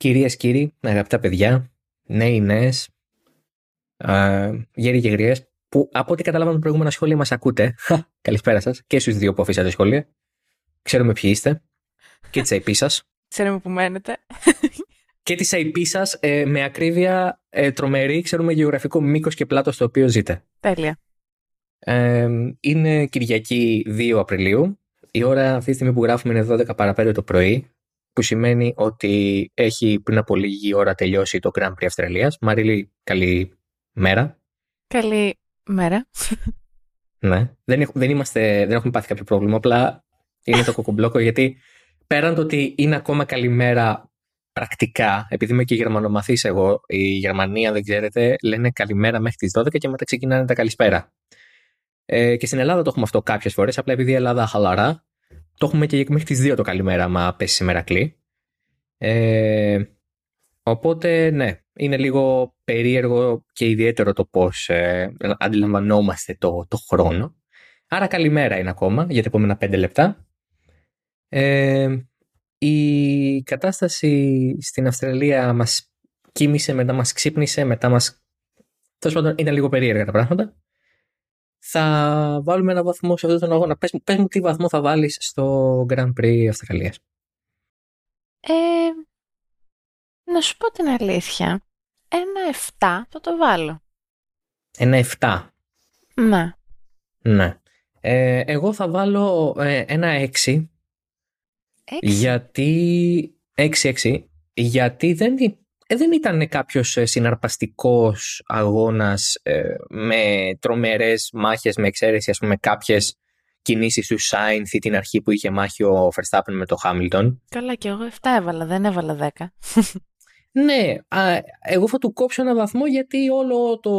Κυρίες, κύριοι, αγαπητά παιδιά, νέοι, νέες, γέροι και γριές, που από ό,τι καταλάβαμε το προηγούμενα σχόλια μας ακούτε. Καλησπέρα σας και στους δύο που αφήσατε σχόλια. Ξέρουμε ποιοι είστε. Και τη IP σας. Ξέρουμε που μένετε. Και τη IP σας ε, με ακρίβεια ε, τρομερή, ξέρουμε γεωγραφικό μήκος και πλάτος στο οποίο ζείτε. Τέλεια. Ε, είναι Κυριακή 2 Απριλίου. Η ώρα αυτή τη στιγμή που γράφουμε είναι 12 παρα 5 το πρωί που σημαίνει ότι έχει πριν από λίγη ώρα τελειώσει το Grand Prix Αυστραλίας. Μαρίλη, καλή μέρα. Καλή μέρα. Ναι. Δεν, δεν, είμαστε, δεν έχουμε πάθει κάποιο πρόβλημα, απλά είναι το κοκομπλόκο γιατί πέραν το ότι είναι ακόμα καλημέρα πρακτικά, επειδή είμαι και γερμανομαθής εγώ, η Γερμανία δεν ξέρετε, λένε καλημέρα μέχρι τις 12 και μετά ξεκινάνε τα καλησπέρα. Ε, και στην Ελλάδα το έχουμε αυτό κάποιες φορές, απλά επειδή η Ελλάδα χαλαρά, το έχουμε και μέχρι τις 2 το καλημέρα, μα πέσει σήμερα κλεί. Ε, οπότε, ναι, είναι λίγο περίεργο και ιδιαίτερο το πώς ε, αντιλαμβανόμαστε το, το χρόνο. Άρα καλημέρα είναι ακόμα για τα επόμενα 5 λεπτά. Ε, η κατάσταση στην Αυστραλία μας κοίμησε, μετά μας ξύπνησε, μετά μας... Τέλος πάντων, είναι λίγο περίεργα τα πράγματα θα βάλουμε ένα βαθμό σε αυτόν τον αγώνα. Πες, πες μου τι βαθμό θα βάλεις στο Grand Prix Αυστραλίας. Ε, να σου πω την αλήθεια. Ένα 7 θα το βάλω. Ένα 7. Ναι. Ναι. Ε, εγώ θα βάλω ε, ένα 6. 6. Γιατί... 6-6. Γιατί δεν ε, δεν ήταν κάποιος ε, συναρπαστικός αγώνας ε, με τρομερές μάχες με εξαίρεση ας πούμε κάποιες κινήσεις του Σάινθ ή την αρχή που είχε μάχη ο Verstappen με το Χάμιλτον. Καλά και εγώ 7 έβαλα, δεν έβαλα 10. ναι, εγώ θα του κόψω ένα βαθμό γιατί όλο το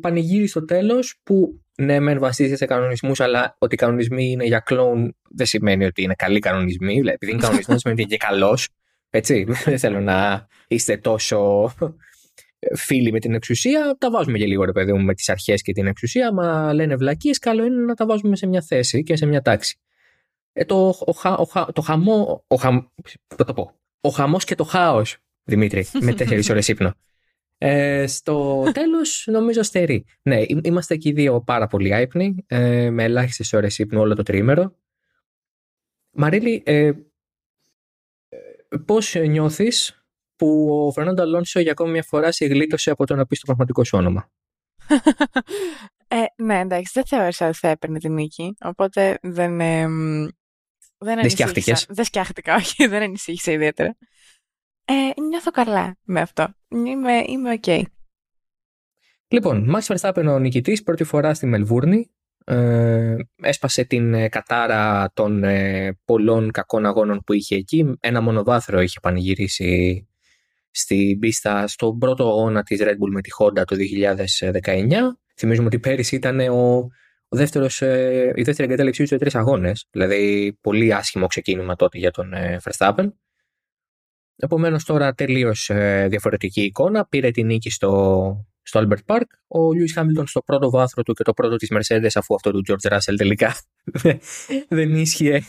πανηγύρι στο τέλος που ναι μεν βασίζεται σε κανονισμούς αλλά ότι οι κανονισμοί είναι για κλόουν δεν σημαίνει ότι είναι καλοί κανονισμοί. Δηλαδή, επειδή είναι κανονισμός σημαίνει ότι είναι και καλός. Έτσι, δεν θέλω να είστε τόσο φίλοι με την εξουσία. Τα βάζουμε και λίγο ρε παιδί μου με τις αρχές και την εξουσία. Μα λένε βλακίες, καλό είναι να τα βάζουμε σε μια θέση και σε μια τάξη. Ε, το, ο, ο, το χαμό, ο, χαμ, το πω, ο χαμός και το χάος, Δημήτρη, με τέσσερις ώρες ύπνο. Ε, στο τέλος νομίζω στερεί. Ναι, είμαστε και οι δύο πάρα πολύ άϊπνοι, ε, με ελάχιστες ώρες ύπνου όλο το τρίμερο. Μαρίλη, ε, πώς νιώθεις που ο Φερνάντο Αλόνσο για ακόμη μια φορά σε γλίτωσε από το να πεις το πραγματικό σου όνομα; ε, ναι, εντάξει, δεν θεώρησα ότι θα έπαιρνε την νίκη, οπότε δεν... Ε, δεν, δεν σκιάχτηκες; Δεν σκιάχτηκα, όχι, δεν ανησύχησα ιδιαίτερα. Ε, νιώθω καλά με αυτό. Είμαι, είμαι ok. Λοιπόν, Max Verstappen ο νικητής πρώτη φορά στη Μελβούρνη ε, έσπασε την ε, κατάρα των ε, πολλών κακών αγώνων που είχε εκεί. Ένα μονοβάθρο είχε πανηγυρίσει στην πίστα στον πρώτο αγώνα της Red Bull με τη Honda το 2019. Θυμίζουμε ότι πέρυσι ήταν ο, ο δεύτερος, ε, η δεύτερη εγκατέλειξή του σε τρεις αγώνες. Δηλαδή πολύ άσχημο ξεκίνημα τότε για τον ε, Verstappen. Επομένως τώρα τελείως διαφορετική εικόνα. Πήρε την νίκη στο, στο Albert Park. Ο Λιούις Χάμιλτον στο πρώτο βάθρο του και το πρώτο της Mercedes αφού αυτό του George Russell τελικά δεν ίσχυε.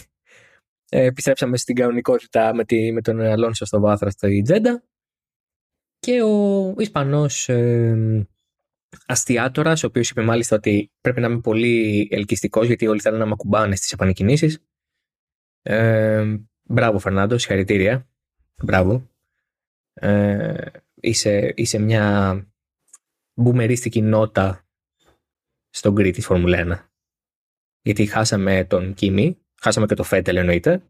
Ε, επιστρέψαμε στην κανονικότητα με, τη, με τον Αλόνσο στο βάθρο στο Τζέντα και ο Ισπανός ε, αστιάτορας, ο οποίος είπε μάλιστα ότι πρέπει να είμαι πολύ ελκυστικός γιατί όλοι θέλουν να με ακουμπάνε στις επανεκκινήσεις. Ε, μπράβο Φερνάντο, συγχαρητήρια. Μπράβο. Ε, είσαι, είσαι μια μπουμερίστικη νότα στον grid της Φόρμουλα 1. Γιατί χάσαμε τον Κίμι, χάσαμε και το Φέτελ εννοείται,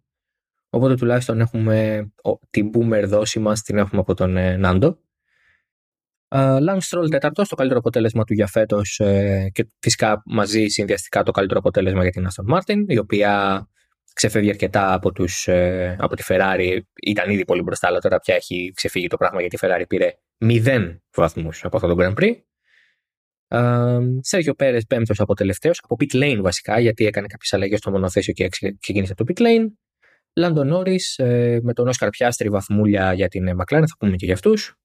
οπότε τουλάχιστον έχουμε την boomer δόση μας την έχουμε από τον ε, Νάντο. Λανς Στρολ τέταρτο, το καλύτερο αποτέλεσμα του για φέτος ε, και φυσικά μαζί συνδυαστικά το καλύτερο αποτέλεσμα για την Αστον Μάρτιν, η οποία ξεφεύγει αρκετά από, τους, ε, από τη Ferrari. Ήταν ήδη πολύ μπροστά, αλλά τώρα πια έχει ξεφύγει το πράγμα γιατί η Ferrari πήρε 0 βαθμούς από αυτό το Grand Prix. Σέργιο Πέρες πέμπτος από τελευταίος, από pit lane βασικά, γιατί έκανε κάποιες αλλαγές στο μονοθέσιο και ξεκίνησε το pit lane. Λάντο Νόρις ε, με τον Όσκαρ Πιάστρη βαθμούλια για την McLaren, θα πούμε και για αυτούς.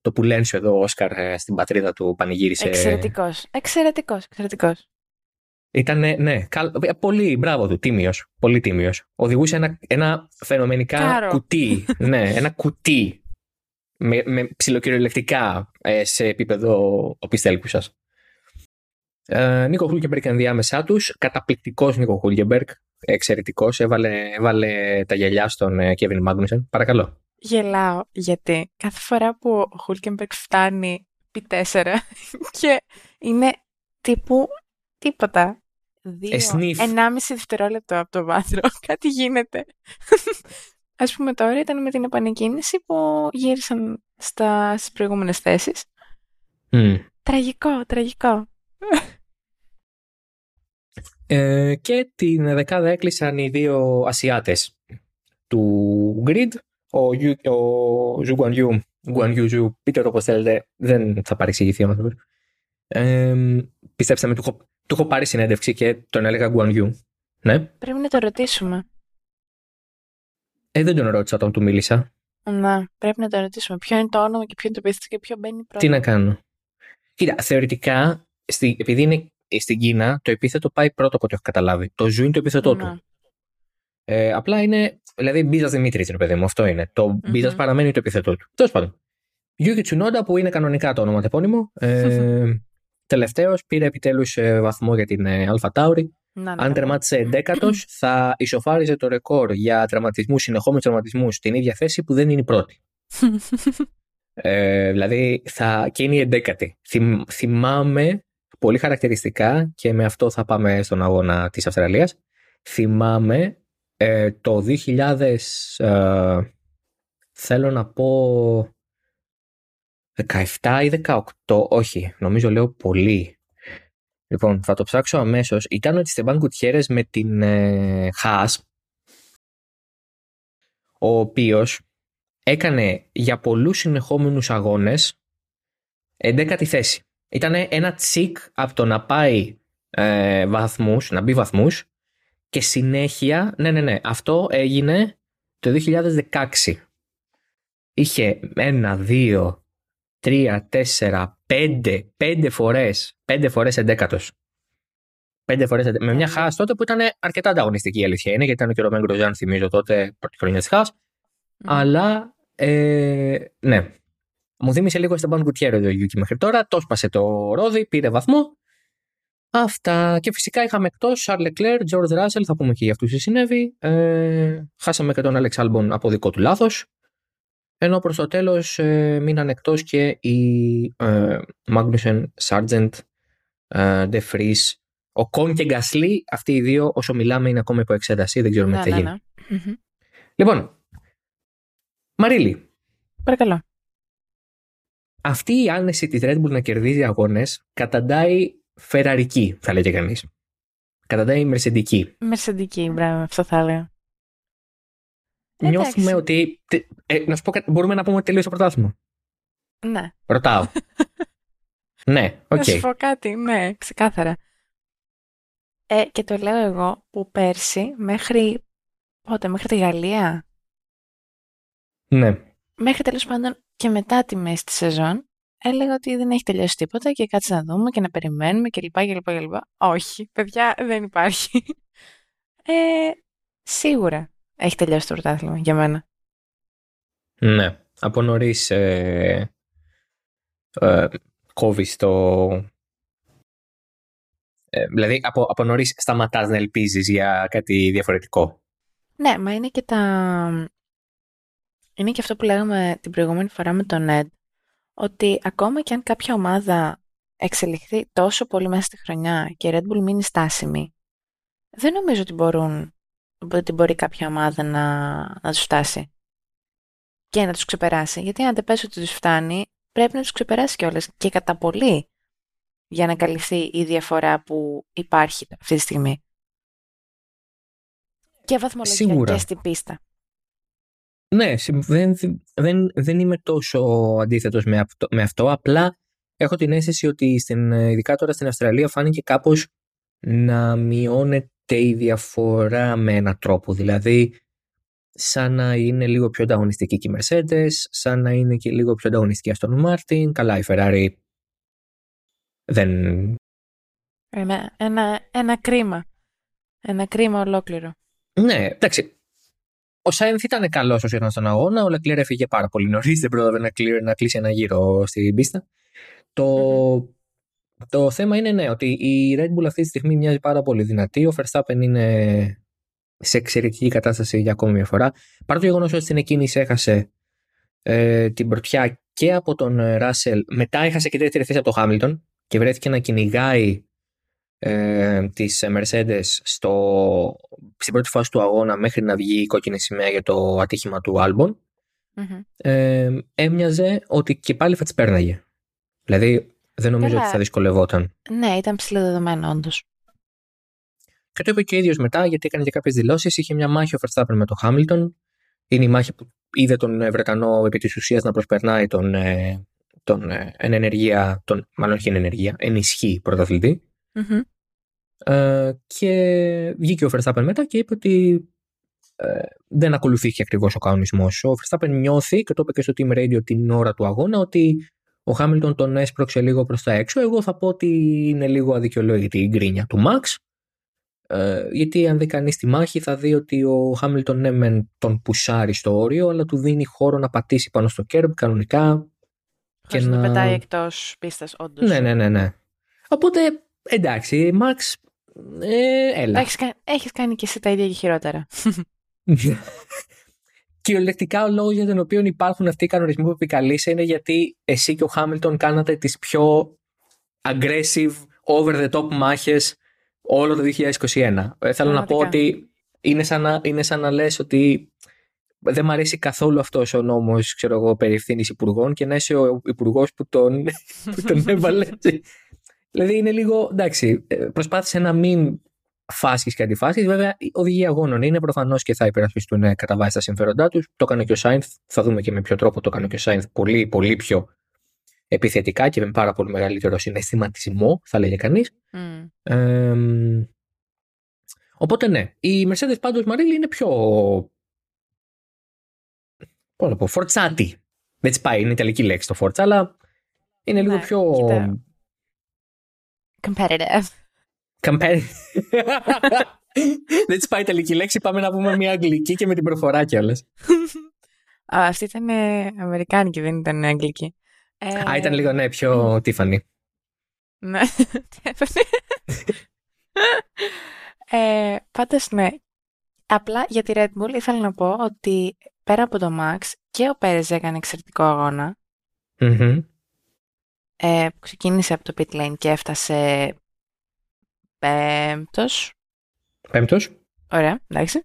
Το που λένε εδώ ο Όσκαρ ε, στην πατρίδα του πανηγύρισε. Εξαιρετικός. Εξαιρετικός. Εξαιρετικός. Ήταν, ναι, πολύ μπράβο του, τίμιος. Πολύ τίμιος. Οδηγούσε ένα, ένα φαινομενικά κουτί. ναι, ένα κουτί με, με ψιλοκυριολεκτικά ε, σε επίπεδο οπιστέλκου σας. Ε, Νίκο Χούλκεμπεργκ ενδιάμεσά τους. Καταπληκτικός Νίκο Χούλκεμπεργκ. Εξαιρετικός. Έβαλε, έβαλε τα γυαλιά στον Κέβιν Μάγνουσεν. Παρακαλώ. Γελάω γιατί κάθε φορά που ο Χούλκεμπεργκ φτάνει πι 4 και είναι τύπου τίποτα. Δύο, ενάμιση δευτερόλεπτο από το βάθρο. Κάτι γίνεται. Ας πούμε τώρα ήταν με την επανεκκίνηση που γύρισαν στα, στις προηγούμενες θέσεις. Τραγικό, τραγικό. Ε, και την δεκάδα έκλεισαν οι δύο Ασιάτες του Grid, ο, ο Ζου Ζου, πείτε το όπως θέλετε, δεν θα παρεξηγηθεί ο άνθρωπος. Ε, πιστέψτε με, του έχω, του έχω πάρει συνέντευξη και τον έλεγα Γιου. Ναι. Πρέπει να το ρωτήσουμε. Ε, δεν τον ρώτησα όταν του μίλησα. Να, πρέπει να το ρωτήσουμε. Ποιο είναι το όνομα και ποιο είναι το επίθετο και ποιο μπαίνει πρώτο. Τι να κάνω. Κοίτα, θεωρητικά, στη, επειδή είναι στην Κίνα, το επίθετο πάει πρώτο από ό,τι έχω καταλάβει. Το ζου είναι το επίθετό του. Ε, απλά είναι. Δηλαδή, Μπίζας Δημήτρης, ρε παιδί μου, αυτό είναι. Το mm Μπίζας παραμένει το επίθετό του. Τέλος πάντων. Γιούκι Τσουνόντα, που είναι κανονικά το ονοματεπώνυμο. Ε, Τελευταίος, πήρε επιτέλους ε, βαθμό για την ε, Αλφα Τάουρι. Να, Αν τερμάτισε εντέκατος, θα ισοφάριζε το ρεκόρ για τραυματισμούς, συνεχόμενους τραυματισμούς στην ίδια θέση που δεν είναι η πρώτη. ε, δηλαδή, θα, και είναι η εντέκατη. Θυμ, θυμάμαι πολύ χαρακτηριστικά και με αυτό θα πάμε στον αγώνα της Αυστραλίας. Θυμάμαι ε, το 2000, ε, θέλω να πω 17 ή 18, όχι, νομίζω λέω πολύ. Λοιπόν, θα το ψάξω αμέσως. Ήταν ο Τσιστεμπάν Κουτιέρε με την ε, Χάς, ο οποίος έκανε για πολλούς συνεχόμενους αγώνες 11η θέση. Ήταν ένα τσικ από το να πάει ε, βαθμούς, να μπει βαθμούς και συνέχεια, ναι, ναι, ναι, αυτό έγινε το 2016. Είχε ένα, δύο, τρία, τέσσερα, πέντε, πέντε φορές, πέντε φορές εντέκατος. Πέντε φορές εντέκατος. Με μια Haas τότε που ήταν αρκετά ανταγωνιστική η αλήθεια είναι, γιατί ήταν και ο Ρομέν Γκροζάν, θυμίζω τότε, πρώτη χρονιά της Haas. Αλλά, ε, ναι, μου θύμισε λίγο τον Εστεμπάν Γκουτιέρες το Γιούκι μέχρι τώρα. Το 'σπασε το ρόδι, πήρε βαθμό. Αυτά. Και φυσικά είχαμε εκτός Σαρλ Λεκλέρ, Τζορτζ Ράσελ, θα πούμε και για αυτούς τι συνέβη. Ε, χάσαμε και τον Άλεξ Άλμπον από δικό του λάθος. Ενώ προς το τέλος ε, μείναν εκτός και οι ε, Μάγνουσεν, Σάρτζεντ, Ντε Φρύς, ο Κον και Γκασλί. Αυτοί οι δύο, όσο μιλάμε, είναι ακόμα υπό εξέταση. Δεν ξέρουμε τι θα γίνει. Λοιπόν, Μαρίλη. Παρακαλώ αυτή η άνεση της Red Bull να κερδίζει αγώνες καταντάει φεραρική, θα λέγε κανείς. Καταντάει μερσεντική. Μερσεντική, μπράβο, αυτό θα έλεγα. Νιώθουμε ότι. Ε, να σου πω κάτι, μπορούμε να πούμε ότι τελείωσε το πρωτάθλημα. Ναι. Ρωτάω. ναι, οκ. Okay. Να σου πω κάτι, ναι, ξεκάθαρα. Ε, και το λέω εγώ που πέρσι μέχρι. Πότε, μέχρι τη Γαλλία. Ναι. Μέχρι τέλος πάντων και μετά τη μέση της σεζόν έλεγα ότι δεν έχει τελειώσει τίποτα και κάτσε να δούμε και να περιμένουμε κλπ. κλπ, κλπ. Όχι, παιδιά, δεν υπάρχει. Ε, σίγουρα έχει τελειώσει το πρωτάθλημα για μένα. Ναι, από νωρίς ε, ε, κόβεις το. Ε, δηλαδή, από, από νωρίς σταματάς να ελπίζεις για κάτι διαφορετικό. Ναι, μα είναι και τα είναι και αυτό που λέγαμε την προηγούμενη φορά με τον Ed, ότι ακόμα και αν κάποια ομάδα εξελιχθεί τόσο πολύ μέσα στη χρονιά και η Red Bull μείνει στάσιμη, δεν νομίζω ότι, μπορούν, ότι μπορεί κάποια ομάδα να, να τους φτάσει και να τους ξεπεράσει. Γιατί αν δεν πες ότι τους φτάνει, πρέπει να τους ξεπεράσει κιόλας και κατά πολύ για να καλυφθεί η διαφορά που υπάρχει αυτή τη στιγμή. Και βαθμολογία και στην πίστα. Ναι, δεν, δεν, δεν είμαι τόσο αντίθετος με αυτό, με αυτό. Απλά έχω την αίσθηση ότι στην, ειδικά τώρα στην Αυστραλία φάνηκε κάπως να μειώνεται η διαφορά με έναν τρόπο. Δηλαδή, σαν να είναι λίγο πιο ανταγωνιστική και η Mercedes, σαν να είναι και λίγο πιο ανταγωνιστική η Aston Martin. Καλά, η Ferrari δεν... Ένα, ένα, ένα κρίμα. Ένα κρίμα ολόκληρο. Ναι, εντάξει ο Σάινθ ήταν καλός όσο ήταν στον αγώνα. Ο Λεκλέρ έφυγε πάρα πολύ νωρίς. Δεν πρόλαβε να, να κλείσει ένα γύρο στην πίστα. Το, το θέμα είναι ναι, ότι η Red Bull αυτή τη στιγμή μοιάζει πάρα πολύ δυνατή. Ο Verstappen είναι σε εξαιρετική κατάσταση για ακόμη μια φορά. Παρά το γεγονός ότι στην εκκίνηση έχασε ε, την πρωτιά και από τον Ράσελ, μετά έχασε και δεύτερη θέση από τον Χάμιλτον και βρέθηκε να κυνηγάει ε, τις Mercedes στο, στην πρώτη φάση του αγώνα μέχρι να βγει η κόκκινη σημαία για το ατύχημα του αλμπον ε, έμοιαζε ότι και πάλι θα τις πέρναγε. Δηλαδή δεν νομίζω ότι θα δυσκολευόταν. Ναι, ήταν ψηλοδεδομένο όντως. Και το είπε και ο ίδιος μετά, γιατί έκανε και κάποιες δηλώσεις. Είχε μια μάχη ο Verstappen με τον Χάμιλτον. Είναι η μάχη που είδε τον Βρετανό επί της ουσίας να προσπερνάει τον, ε, τον ε, εν ενεργεία, τον, μάλλον όχι εν ενεργεία, ενισχύ ε, και βγήκε ο Verstappen μετά και είπε ότι ε, δεν ακολουθήθηκε ακριβώς ο κανονισμός. Ο Verstappen νιώθει και το είπε και στο Team Radio την ώρα του αγώνα ότι ο Χάμιλτον τον έσπρωξε λίγο προς τα έξω. Εγώ θα πω ότι είναι λίγο αδικαιολόγητη η γκρίνια του Max. Ε, γιατί αν δει κανείς τη μάχη θα δει ότι ο Χάμιλτον ναι μεν τον πουσάρει στο όριο αλλά του δίνει χώρο να πατήσει πάνω στο κέρμπ κανονικά και να... πετάει εκτός πίστας όντως. Ναι, ναι, ναι, ναι. Οπότε εντάξει, Max ε, έλα. Έχεις, έχεις κάνει και εσύ τα ίδια και χειρότερα. Κυριολεκτικά ο λόγος για τον οποίο υπάρχουν αυτοί οι κανονισμοί που επικαλείσαι είναι γιατί εσύ και ο Χάμιλτον κάνατε τις πιο aggressive, over the top μάχες όλο το 2021. Ε, θέλω να πω ότι είναι σαν να, είναι σαν να λες ότι δεν μου αρέσει καθόλου αυτός ο νόμος περί ευθύνης υπουργών και να είσαι ο υπουργός που τον, που τον έβαλε. δηλαδή είναι λίγο. Εντάξει, ε, προσπάθησε να μην φάσει και αντιφάσει. Βέβαια, οδηγοί αγώνων είναι προφανώς και θα υπερασπιστούν ε, κατά βάση τα συμφέροντά τους. Το έκανε και ο Σάινθ. Θα δούμε και με ποιο τρόπο το έκανε και ο Σάινθ. Πολύ, πολύ πιο επιθετικά και με πάρα πολύ μεγαλύτερο συναισθηματισμό, θα λέγε κανείς. οπότε ναι. Η Mercedes πάντως Μαρίλη είναι πιο. Πώς να πω, φορτσάτη. Δεν της πάει, είναι ιταλική λέξη το φόρτσα, αλλά είναι λίγο ναι, πιο. Competitive. Δεν της πάει η τελική λέξη, πάμε να πούμε μια αγγλική και με την προφορά κιόλας. Αυτή ήταν αμερικάνικη, δεν ήταν αγγλική. Α, ήταν λίγο ναι, πιο Τίφανη. Ναι, ε, πάντως ναι. Απλά για τη Red Bull ήθελα να πω ότι πέρα από το Max και ο Πέρες έκανε εξαιρετικό αγώνα. Ε, ξεκίνησε από το pit lane και έφτασε πέμπτος. Πέμπτος. Ωραία, εντάξει.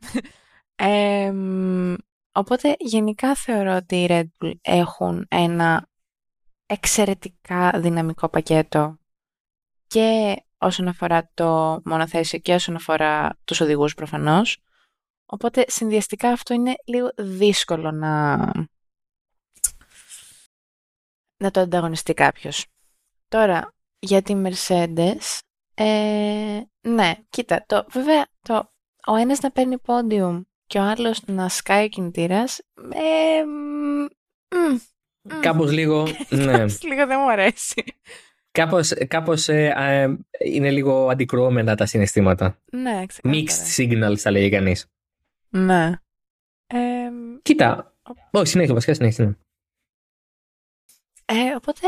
οπότε γενικά θεωρώ ότι οι Red Bull έχουν ένα εξαιρετικά δυναμικό πακέτο και όσον αφορά το μονοθέσιο και όσον αφορά τους οδηγούς προφανώς. Οπότε συνδυαστικά αυτό είναι λίγο δύσκολο να, να το ανταγωνιστεί κάποιος. Τώρα, για τη Mercedes, ε, ναι, κοίτα, το, βέβαια το, ο ένας να παίρνει πόντιουμ και ο άλλος να σκάει ο κινητήρας, ε, Κάπως λίγο, ναι. Κάπως λίγο δεν μου αρέσει. Κάπως, κάπως ε, ε, είναι λίγο αντικρουόμενα τα συναισθήματα. Ναι, Mixed signals θα λέγει κανείς. Ναι. Κοίτα. Όχι, συνέχεια, βασικά συνέχεια. Ναι. Ε, οπότε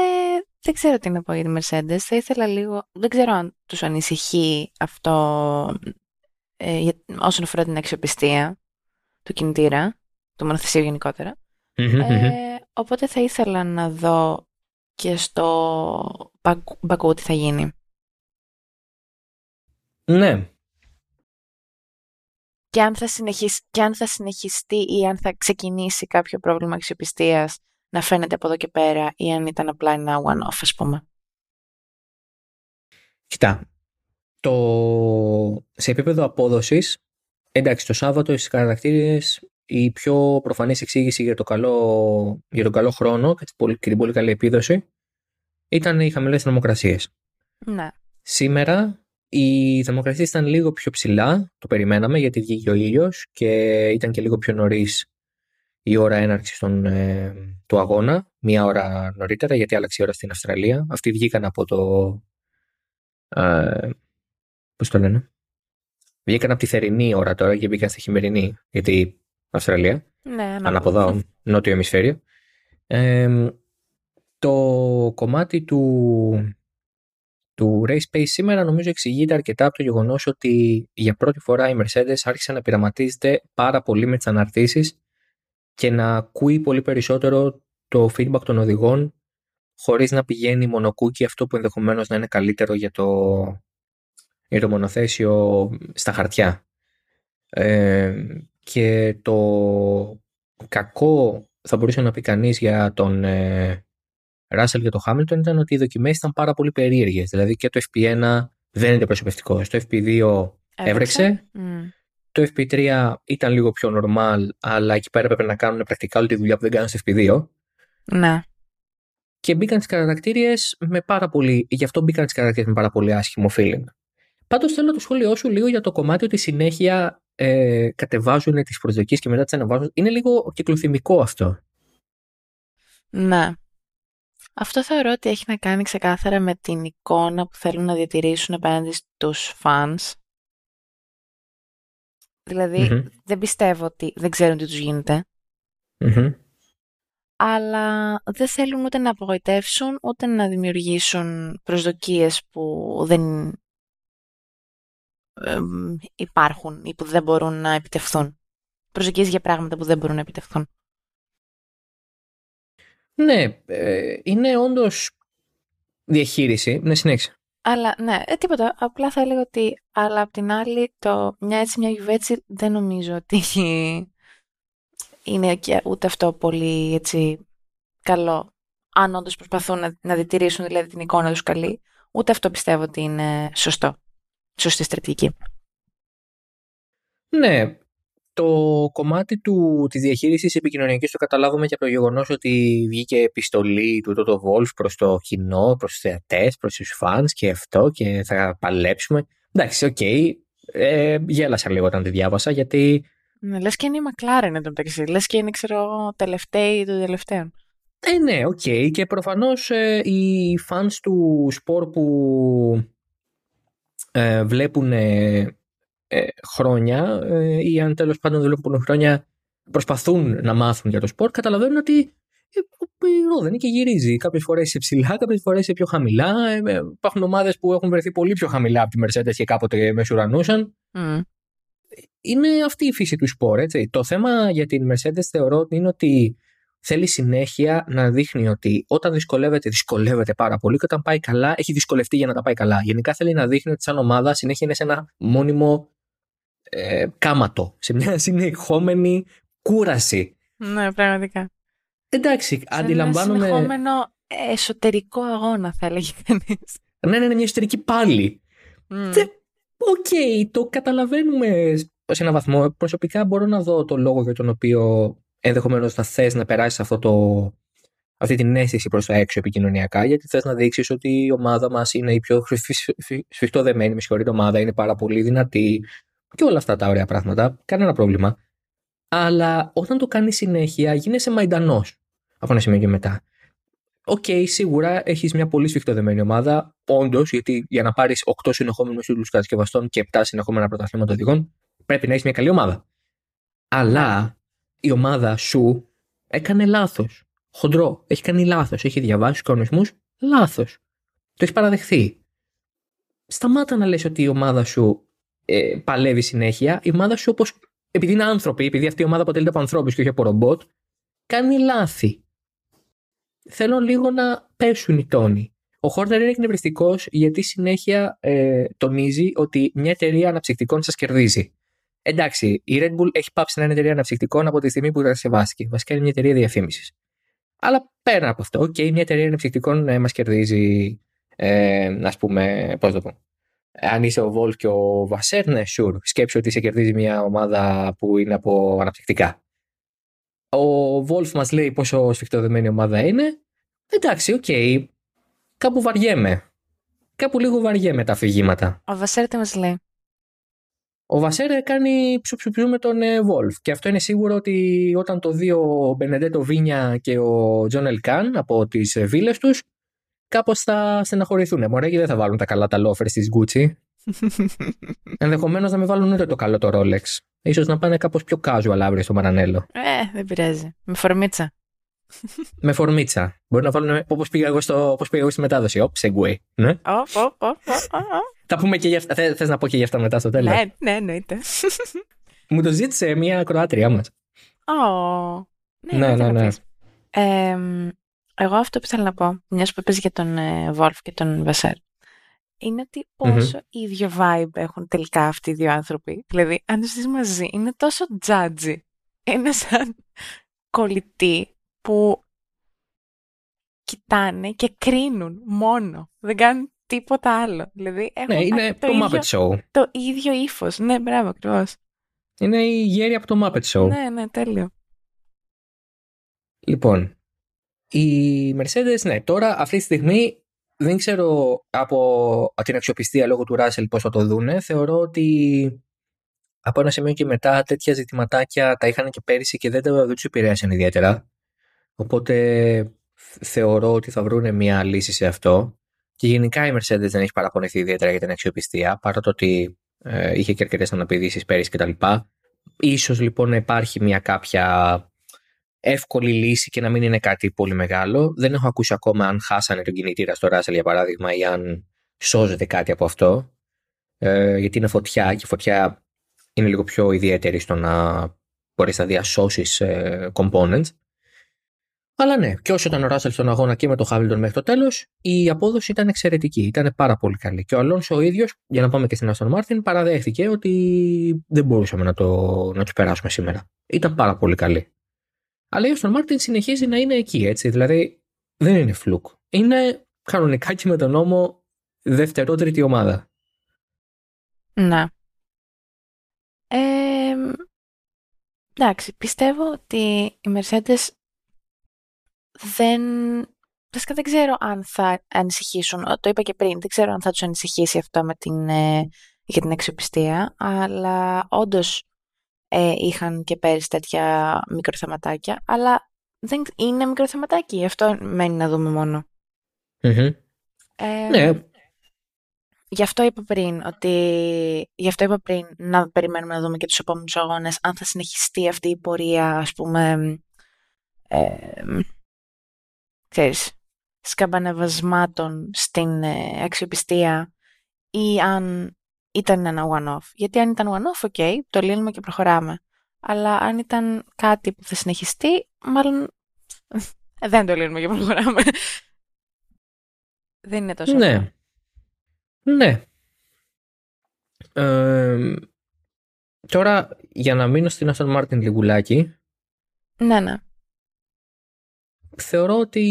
δεν ξέρω τι να πω για τη Mercedes. Θα ήθελα λίγο. Δεν ξέρω αν τους ανησυχεί αυτό ε, όσον αφορά την αξιοπιστία του κινητήρα, του μονοθεσίου γενικότερα. Ε, οπότε θα ήθελα να δω και στο Μπακού τι θα γίνει. Ναι. Και αν, θα και αν θα συνεχιστεί ή αν θα ξεκινήσει κάποιο πρόβλημα αξιοπιστίας να φαίνεται από εδώ και πέρα ή αν ήταν απλά ένα one-off, ας πούμε. Κοιτά, το... σε επίπεδο απόδοσης, εντάξει, το Σάββατο στις κατακτήριες η πιο προφανής εξήγηση για, το καλό, για τον καλό χρόνο και την πολύ καλή επίδοση ήταν οι χαμηλές θερμοκρασίες. Ναι. Σήμερα οι θερμοκρασίες ήταν λίγο πιο ψηλά, το περιμέναμε γιατί βγήκε ο ήλιος και ήταν και λίγο πιο νωρίς η ώρα έναρξης των, ε, του αγώνα, μία ώρα νωρίτερα γιατί άλλαξε η ώρα στην Αυστραλία. Αυτοί βγήκαν από το... Ε, πώς το λένε; Βγήκαν από τη θερινή ώρα τώρα και μπήκαν στη χειμερινή. Γιατί Αυστραλία. Ναι, αναποδά, νότιο ημισφαίριο. το κομμάτι του, του Race Pace σήμερα νομίζω εξηγείται αρκετά από το γεγονός ότι για πρώτη φορά η Mercedes άρχισε να πειραματίζεται πάρα πολύ με τις αναρτήσεις και να ακούει πολύ περισσότερο το feedback των οδηγών χωρίς να πηγαίνει μονοκούκι αυτό που ενδεχομένως να είναι καλύτερο για το, για το μονοθέσιο στα χαρτιά. Ε, και το κακό θα μπορούσε να πει κανείς για τον ε, Ράσελ και τον Χάμιλτον ήταν ότι οι δοκιμές ήταν πάρα πολύ περίεργες. Δηλαδή και το FP1 δεν είναι προσωπευτικό. Στο FP2 έβρεξε. Το FP3 ήταν λίγο πιο normal, αλλά εκεί πέρα έπρεπε να κάνουν πρακτικά όλη τη δουλειά που δεν κάνουν στο FP2. Ναι. Και μπήκαν τις κατακτήριε με πάρα πολύ. Γι' αυτό μπήκαν τις κατακτήριε με πάρα πολύ άσχημο feeling. Πάντως θέλω το σχόλιο σου λίγο για το κομμάτι ότι συνέχεια ε, κατεβάζουν τις προσδοκίες και μετά τις αναβάζουν. Είναι λίγο κυκλοθυμικό αυτό. Ναι. Αυτό θεωρώ ότι έχει να κάνει ξεκάθαρα με την εικόνα που θέλουν να διατηρήσουν απέναντι στους fans. δηλαδη δεν πιστεύω ότι δεν ξέρουν τι τους γινεται Αλλά δεν θέλουν ούτε να απογοητεύσουν, ούτε να δημιουργήσουν προσδοκίες που δεν υπάρχουν ή που δεν μπορούν να επιτευχθούν. Προσδοκίες για πράγματα που δεν μπορούν να επιτευχθούν. Ναι, ε, είναι όντως διαχείριση. Ναι, συνέχισε. Αλλά ναι, ε, τίποτα. Απλά θα έλεγα ότι, αλλά απ' την άλλη, το μια έτσι, μια γιουβέτσι δεν νομίζω ότι είναι και ούτε αυτό πολύ έτσι καλό. Αν όντως προσπαθούν να, να διτηρήσουν δηλαδή την εικόνα τους καλή, ούτε αυτό πιστεύω ότι είναι σωστό. Σωστή στρατηγική. Ναι, το κομμάτι του, της διαχείρισης επικοινωνιακής το καταλάβουμε και από το γεγονός ότι βγήκε επιστολή του Toto Wolff προς το κοινό, προς τους θεατές, προς τους φανς και αυτό και θα παλέψουμε. Εντάξει, OK, okay. ε, γέλασα λίγο όταν τη διάβασα γιατί... Ναι, λες και είναι η Μακλάρεν εδώ μεταξύ, λες και είναι ξέρω τελευταίοι των τελευταίων. Ε, ναι, OK. Okay. Και προφανώς ε, οι φανς του σπορ που ε, βλέπουν ε, χρόνια ε, ή αν τέλος πάντων δουλεύουν χρόνια προσπαθούν να μάθουν για το σπορ, καταλαβαίνουν ότι ε, δεν και γυρίζει. Κάποιες φορές είσαι ψηλά, κάποιες φορές είσαι πιο χαμηλά. υπάρχουν ομάδες που έχουν βρεθεί πολύ πιο χαμηλά από τη Mercedes και κάποτε μεσουρανούσαν. Mm. Είναι αυτή η φύση του σπορ. Έτσι. Το θέμα για την Mercedes θεωρώ ότι είναι ότι θέλει συνέχεια να δείχνει ότι όταν δυσκολεύεται, δυσκολεύεται πάρα πολύ και όταν πάει καλά, έχει δυσκολευτεί για να τα πάει καλά. Γενικά θέλει να δείχνει ότι σαν ομάδα συνέχεια είναι σε ένα μόνιμο ε, κάματο, σε μια συνεχόμενη κούραση. Ναι, πραγματικά. Εντάξει, σε αντιλαμβάνομαι. Ένα συνεχόμενο εσωτερικό αγώνα, θα έλεγε κανείς. Ναι, ναι, ναι, μια εσωτερική πάλη. OK, okay, το καταλαβαίνουμε σε έναν βαθμό. Προσωπικά μπορώ να δω το λόγο για τον οποίο ενδεχομένως θα θες να περάσεις αυτό το, αυτή την αίσθηση προς τα έξω επικοινωνιακά, γιατί θες να δείξεις ότι η ομάδα μας είναι η πιο σφιχτοδεμένη, με συγχωρείτε ομάδα, είναι πάρα πολύ δυνατή, και όλα αυτά τα ωραία πράγματα, κανένα πρόβλημα. Αλλά όταν το κάνεις συνέχεια, γίνεσαι μαϊντανός από ένα σημείο και μετά. OK, okay, σίγουρα έχεις μια πολύ σφιχτοδεμένη ομάδα. Όντως, γιατί για να πάρεις 8 συνεχόμενους τίτλους κατασκευαστών και 7 συνεχόμενα πρωταθλήματα οδηγών, πρέπει να έχεις μια καλή ομάδα. Αλλά η ομάδα σου έκανε λάθος. Χοντρό. Έχει κάνει λάθος. Έχει διαβάσει τους κανονισμούς λάθος. Το έχεις παραδεχθεί. Σταμάτα να λες ότι η ομάδα σου ε, παλεύει συνέχεια, η ομάδα σου όπως. Επειδή είναι άνθρωποι, επειδή αυτή η ομάδα αποτελείται από ανθρώπους και όχι από ρομπότ, κάνει λάθη. Θέλω λίγο να πέσουν οι τόνοι. Ο Χόρνερ είναι εκνευριστικός γιατί συνέχεια ε, τονίζει ότι μια εταιρεία αναψυκτικών σας κερδίζει. Εντάξει, η Red Bull έχει πάψει να είναι εταιρεία αναψυκτικών από τη στιγμή που κατασκευάστηκε. Βασικά είναι μια εταιρεία διαφήμισης. Αλλά πέρα από αυτό, okay, μια εταιρεία αναψυκτικών ε, μας κερδίζει, ε, ας πούμε, πώς το πω, αν είσαι ο Βολφ και ο Βασέρ, ναι, sure. Σκέψου ότι σε κερδίζει μια ομάδα που είναι από αναψυκτικά. Ο Βολφ μας λέει πόσο σφιχτοδεμένη ομάδα είναι. Εντάξει, OK. Okay. Κάπου βαριέμαι. Κάπου λίγο βαριέμαι τα αφηγήματα. Ο Βασέρ τι μας λέει; Ο Βασέρ κάνει ψουψουψου με τον Βολφ. Και αυτό είναι σίγουρο ότι όταν το δει ο Μπενεντέτο Βίνια και ο Τζον Ελκάν από τις βίλες τους, κάπως θα στεναχωρηθούν. Μωρέ, και δεν θα βάλουν τα καλά τα loafer τη Gucci; Ενδεχομένως να μην βάλουν ούτε το καλό το Rolex. Ίσως να πάνε κάπως πιο casual αύριο στο Μαρανέλο. Ε, δεν πειράζει. Με φορμίτσα. Με φορμίτσα. Μπορεί να βάλουν όπως πήγα, εγώ στο, όπως πήγα εγώ στη μετάδοση. Οπ, Segway. Ναι. Οπ, οπ, οπ, οπ, οπ. Τα πούμε και για αυτά. Θε θες να πω και για αυτά μετά στο τέλος; Ναι, ναι, εννοείται. Μου το ζήτησε μια Κροάτριά μας. Ω. Ναι, ναι, ναι. Εμ, εγώ αυτό που θέλω να πω, μιας που είπες για τον ε, Wolf και τον Βασέρ, είναι ότι πόσο ίδιο vibe έχουν τελικά αυτοί οι δύο άνθρωποι. Δηλαδή, αν τους δεις μαζί, είναι τόσο judgy. Είναι σαν κολλητοί που κοιτάνε και κρίνουν μόνο. Δεν κάνουν τίποτα άλλο. Δηλαδή, έχουν Ναι, είναι το, ίδιο, Muppet Show. το ίδιο ύφος. Ναι, μπράβο, ακριβώς. Είναι η γέρη από το Muppet Show. Ναι, ναι, τέλειο. Λοιπόν, η Mercedes, ναι, τώρα αυτή τη στιγμή δεν ξέρω από την αξιοπιστία λόγω του Russell πώς θα το δούνε. Θεωρώ ότι από ένα σημείο και μετά τέτοια ζητηματάκια τα είχαν και πέρυσι και δεν, τα- δεν τους επηρέασαν ιδιαίτερα. Οπότε θεωρώ ότι θα βρούνε μια λύση σε αυτό. Και γενικά η Mercedes δεν έχει παραπονεθεί ιδιαίτερα για την αξιοπιστία, παρά το ότι ε, είχε και αρκετές αναπηδήσεις πέρυσι κτλ. Ίσως λοιπόν να υπάρχει μια κάποια εύκολη λύση και να μην είναι κάτι πολύ μεγάλο. Δεν έχω ακούσει ακόμα αν χάσανε τον κινητήρα στο Russell για παράδειγμα ή αν σώζεται κάτι από αυτό. Ε, γιατί είναι φωτιά και η φωτιά είναι λίγο πιο ιδιαίτερη στο να μπορείς να διασώσεις ε, components. Αλλά ναι, και όσο ήταν ο Russell στον αγώνα και με το Hamilton μέχρι το τέλος, η απόδοση ήταν εξαιρετική. Ήταν πάρα πολύ καλή. Και ο Αλόνσο ο ίδιος, για να πάμε και στην Aston Martin, παραδέχθηκε ότι δεν μπορούσαμε να, το, να τους περάσουμε σήμερα. Ήταν πάρα πολύ καλή. Αλλά η Aston Martin συνεχίζει να είναι εκεί, έτσι. Δηλαδή δεν είναι φλουκ. Είναι κανονικά και με τον νόμο δευτερότερη ομάδα. Ναι. Ε, εντάξει, πιστεύω ότι οι Mercedes δεν... Βασικά δεν ξέρω αν θα ανησυχήσουν. Το είπα και πριν, δεν ξέρω αν θα τους ανησυχήσει αυτό με την, ε, για την αξιοπιστία, αλλά όντως ε, είχαν και πέρυσι τέτοια μικροθεματάκια, αλλά δεν είναι μικροθεματάκι, αυτό μένει να δούμε μόνο. Μμμ. Ε, Ναι, Γι' αυτό είπα πριν ότι γι' αυτό είπα πριν να περιμένουμε να δούμε και τους επόμενους αγώνες αν θα συνεχιστεί αυτή η πορεία ας πούμε ε, ξέρεις σκαμπανεβασμάτων στην ε, αξιοπιστία ή αν ήταν ένα one-off. Γιατί αν ήταν one-off, ok, το λύνουμε και προχωράμε. Αλλά αν ήταν κάτι που θα συνεχιστεί, μάλλον ε, δεν το λύνουμε και προχωράμε. δεν είναι τόσο απλό. ναι. Ναι. Ε, τώρα, για να μείνω στην Aston Martin λιγουλάκι, Ναι, ναι. Θεωρώ ότι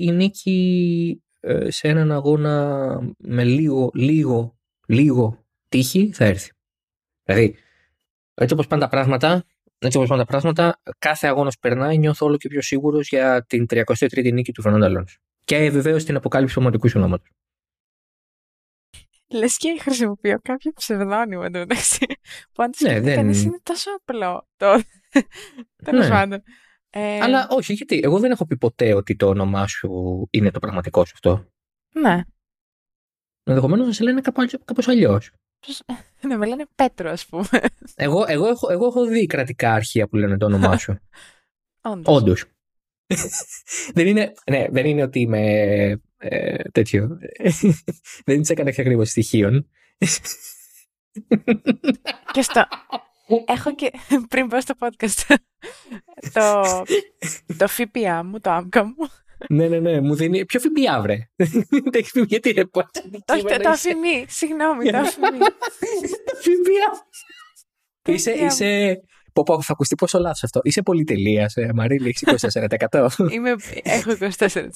η νίκη ε, σε έναν αγώνα με λίγο, λίγο, λίγο τύχη θα έρθει. Δηλαδή, έτσι όπως πάνε τα πράγματα, έτσι όπως πάνε τα πράγματα, κάθε αγώνας που περνάει νιώθω όλο και πιο σίγουρος για την 33η νίκη του Φερνάντα Αλόνσο. Και βεβαίως την αποκάλυψη του ομαδικού ονόματος. Λες και χρησιμοποιώ κάποιο ψευδόνυμο εντωμεταξύ. Που αν το Ναι, σκεφτεί δεν- κανείς είναι τόσο απλό. Το... Τέλος Ναι. πάντων. Ε, Αλλά όχι, γιατί εγώ δεν έχω πει ποτέ ότι το όνομά σου είναι το πραγματικό σου αυτό. Ναι. Ενδεχομένως να σε λένε κάπως αλλιώς. Πώς- Ναι, με λένε Πέτρο, ας πούμε. Εγώ, εγώ, έχω, εγώ έχω δει κρατικά αρχεία που λένε το όνομά σου. Όντως. Όντως. δεν, είναι, ναι, δεν είναι ότι είμαι ε, τέτοιο. δεν είναι σε κανένα ακριβώς στοιχείων. Και στο... Έχω και πριν πάω στο podcast το, το ΦΠΑ μου, το άμκα μου. ναι, ναι, ναι. Μου δίνει. Ποιο ΦΠΑ, βρε; Δεν έχει πει γιατί ρε. πώς Όχι, το, αντικείμενο το είσαι; αφημί, συγγνώμη, το αφημί. Το ΦΠΑ. Είσαι, ΦΠΑ μου. είσαι. Πω, πω, θα ακουστεί πόσο λάθος αυτό. Είσαι πολυτελείας, ε, Μαρίλη, έχεις 24%. Είμαι, έχω 24%.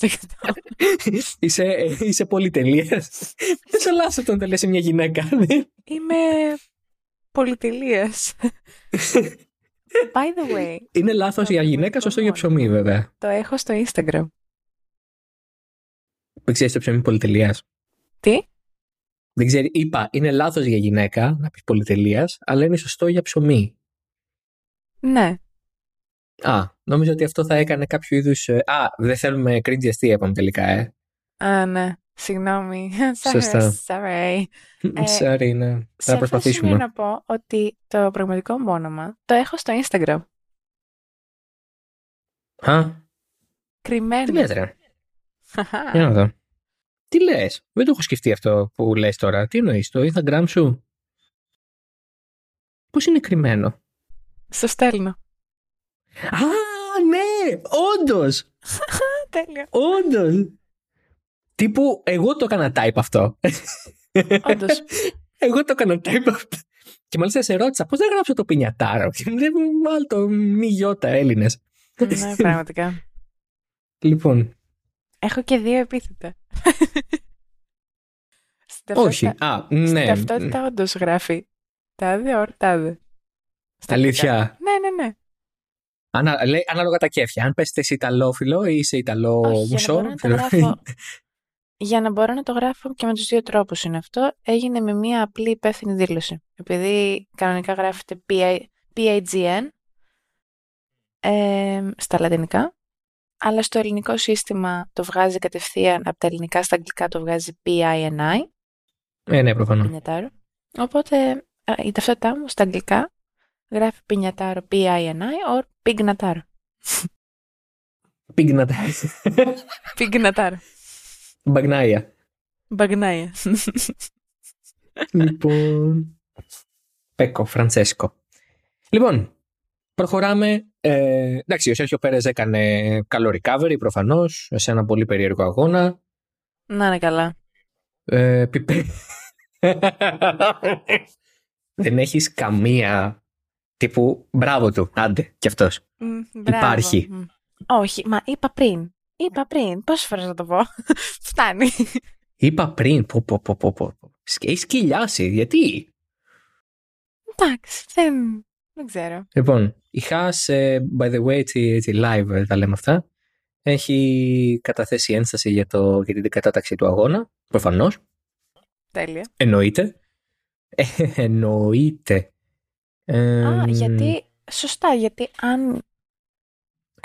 είσαι, ε, είσαι πολυτελείας. Πόσο λάθος αυτό να το λες σε μια γυναίκα. Είμαι πολυτελείας. By the way, Είναι λάθος για γυναίκα, σωστό για ψωμί, βέβαια. το έχω στο Instagram. Δεν ξέρεις το ψωμί πολυτελείας. Τι; Δεν ξέρει, είπα, είναι λάθος για γυναίκα να πεις πολυτελείας, αλλά είναι σωστό για ψωμί. Ναι. Α, νόμιζα ότι αυτό θα έκανε κάποιο είδους. Α, δεν θέλουμε cringe αστεία, είπαμε τελικά, ε. Α, ναι. Συγγνώμη. Σωστά. Sorry. Ε, Sorry, ναι. Σε Θα αυτό προσπαθήσουμε. σημείο να πω ότι το πραγματικό μου όνομα το έχω στο Instagram. Α, τι Κρυμμένο. λες ρε. Για να δω. Τι λες; Δεν το έχω σκεφτεί αυτό που λες τώρα. Τι εννοείς, το Instagram σου; Πώς είναι κρυμμένο; Στο στέλνω. Α, ναι, όντως. Τέλεια. Όντως. Τύπου, εγώ το έκανα type αυτό. Όντως. εγώ το έκανα type αυτό. Και μάλιστα σε ρώτησα, πώς δεν γράψω το πινιατάρο; Δεν βάλω το μη γιώτα Έλληνες. ναι, πραγματικά. Λοιπόν, Έχω και δύο επίθετα. Στην όχι. ταυτότητα- Α, Στην ναι. ταυτότητα όντως γράφει. Τάδε, ορ, τάδε. Στα αγγλικά. Αλήθεια. Ναι, ναι, ναι. Ανα, λέει, ανάλογα τα κέφια. Αν πέσετε σε Ιταλόφιλο ή σε Ιταλό Όχι, για να μουσό. Για να μπορώ να το γράφω και με τους δύο τρόπους είναι αυτό, έγινε με μία απλή υπεύθυνη δήλωση. Επειδή κανονικά γράφεται PA, PAGN ε, στα λατινικά, αλλά στο ελληνικό σύστημα το βγάζει κατευθείαν, από τα ελληνικά στα αγγλικά το βγάζει PINI, Ε, ναι, προφανώς. πινιατάρο. Οπότε α, η ταυτότητά μου στα αγγλικά γράφει πινιατάρο PINI or πιγνατάρο. Πίγνα. Πιγνατάρο. Μπαγνάια. Μπαγνάια. λοιπόν. Πέκο, Φραντσέσκο. Λοιπόν, προχωράμε. Ε, εντάξει, ο Σέρχιο Πέρες έκανε καλό recovery προφανώς σε ένα πολύ περίεργο αγώνα. Να είναι καλά. Ε, πιπέ- Δεν έχεις καμία τύπου μπράβο του, άντε κι αυτός. Μμ, μπράβο. Υπάρχει. Μμ. Όχι, μα είπα πριν. Είπα πριν. Πόσες φορές να το πω. Φτάνει. Είπα πριν, πω πω πω πω πω. Έχει κυλιάσει, γιατί; Εντάξει, δεν, δεν ξέρω. Λοιπόν, η Haas, ε, by the way, έτσι, έτσι live ε, τα λέμε αυτά, έχει καταθέσει ένσταση για, το, για την κατάταξη του αγώνα, προφανώς, Τέλεια. εννοείται. Ε, εννοείται. Ε, Α, γιατί. Σωστά, γιατί αν.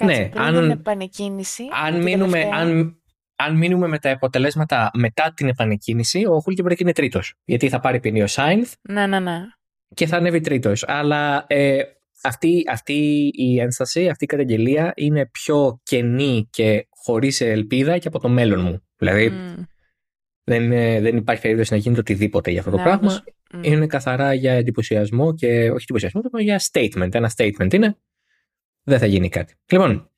Κάτσε, Ναι, πριν αν- την επανεκκίνηση. αν, την μείνουμε, τελευταία- αν, αν μείνουμε με τα αποτελέσματα μετά την επανεκκίνηση, ο Χούλκεμπεργκ είναι τρίτος. Γιατί θα πάρει ποινή ο Σάινθ Ναι, ναι, ναι. και θα ανέβει τρίτος. Αλλά ε, αυτή, αυτή η ένσταση, αυτή η καταγγελία είναι πιο κενή και χωρίς ελπίδα και από το μέλλον μου. Δηλαδή Μμ, δεν, ε, δεν υπάρχει περίπτωση να γίνεται οτιδήποτε για αυτό το ναι, πράγμα. όντως. Μμ. Είναι καθαρά για εντυπωσιασμό και όχι εντυπωσιασμό, αλλά για statement. Ένα statement είναι. Δεν θα γίνει κάτι. Λοιπόν,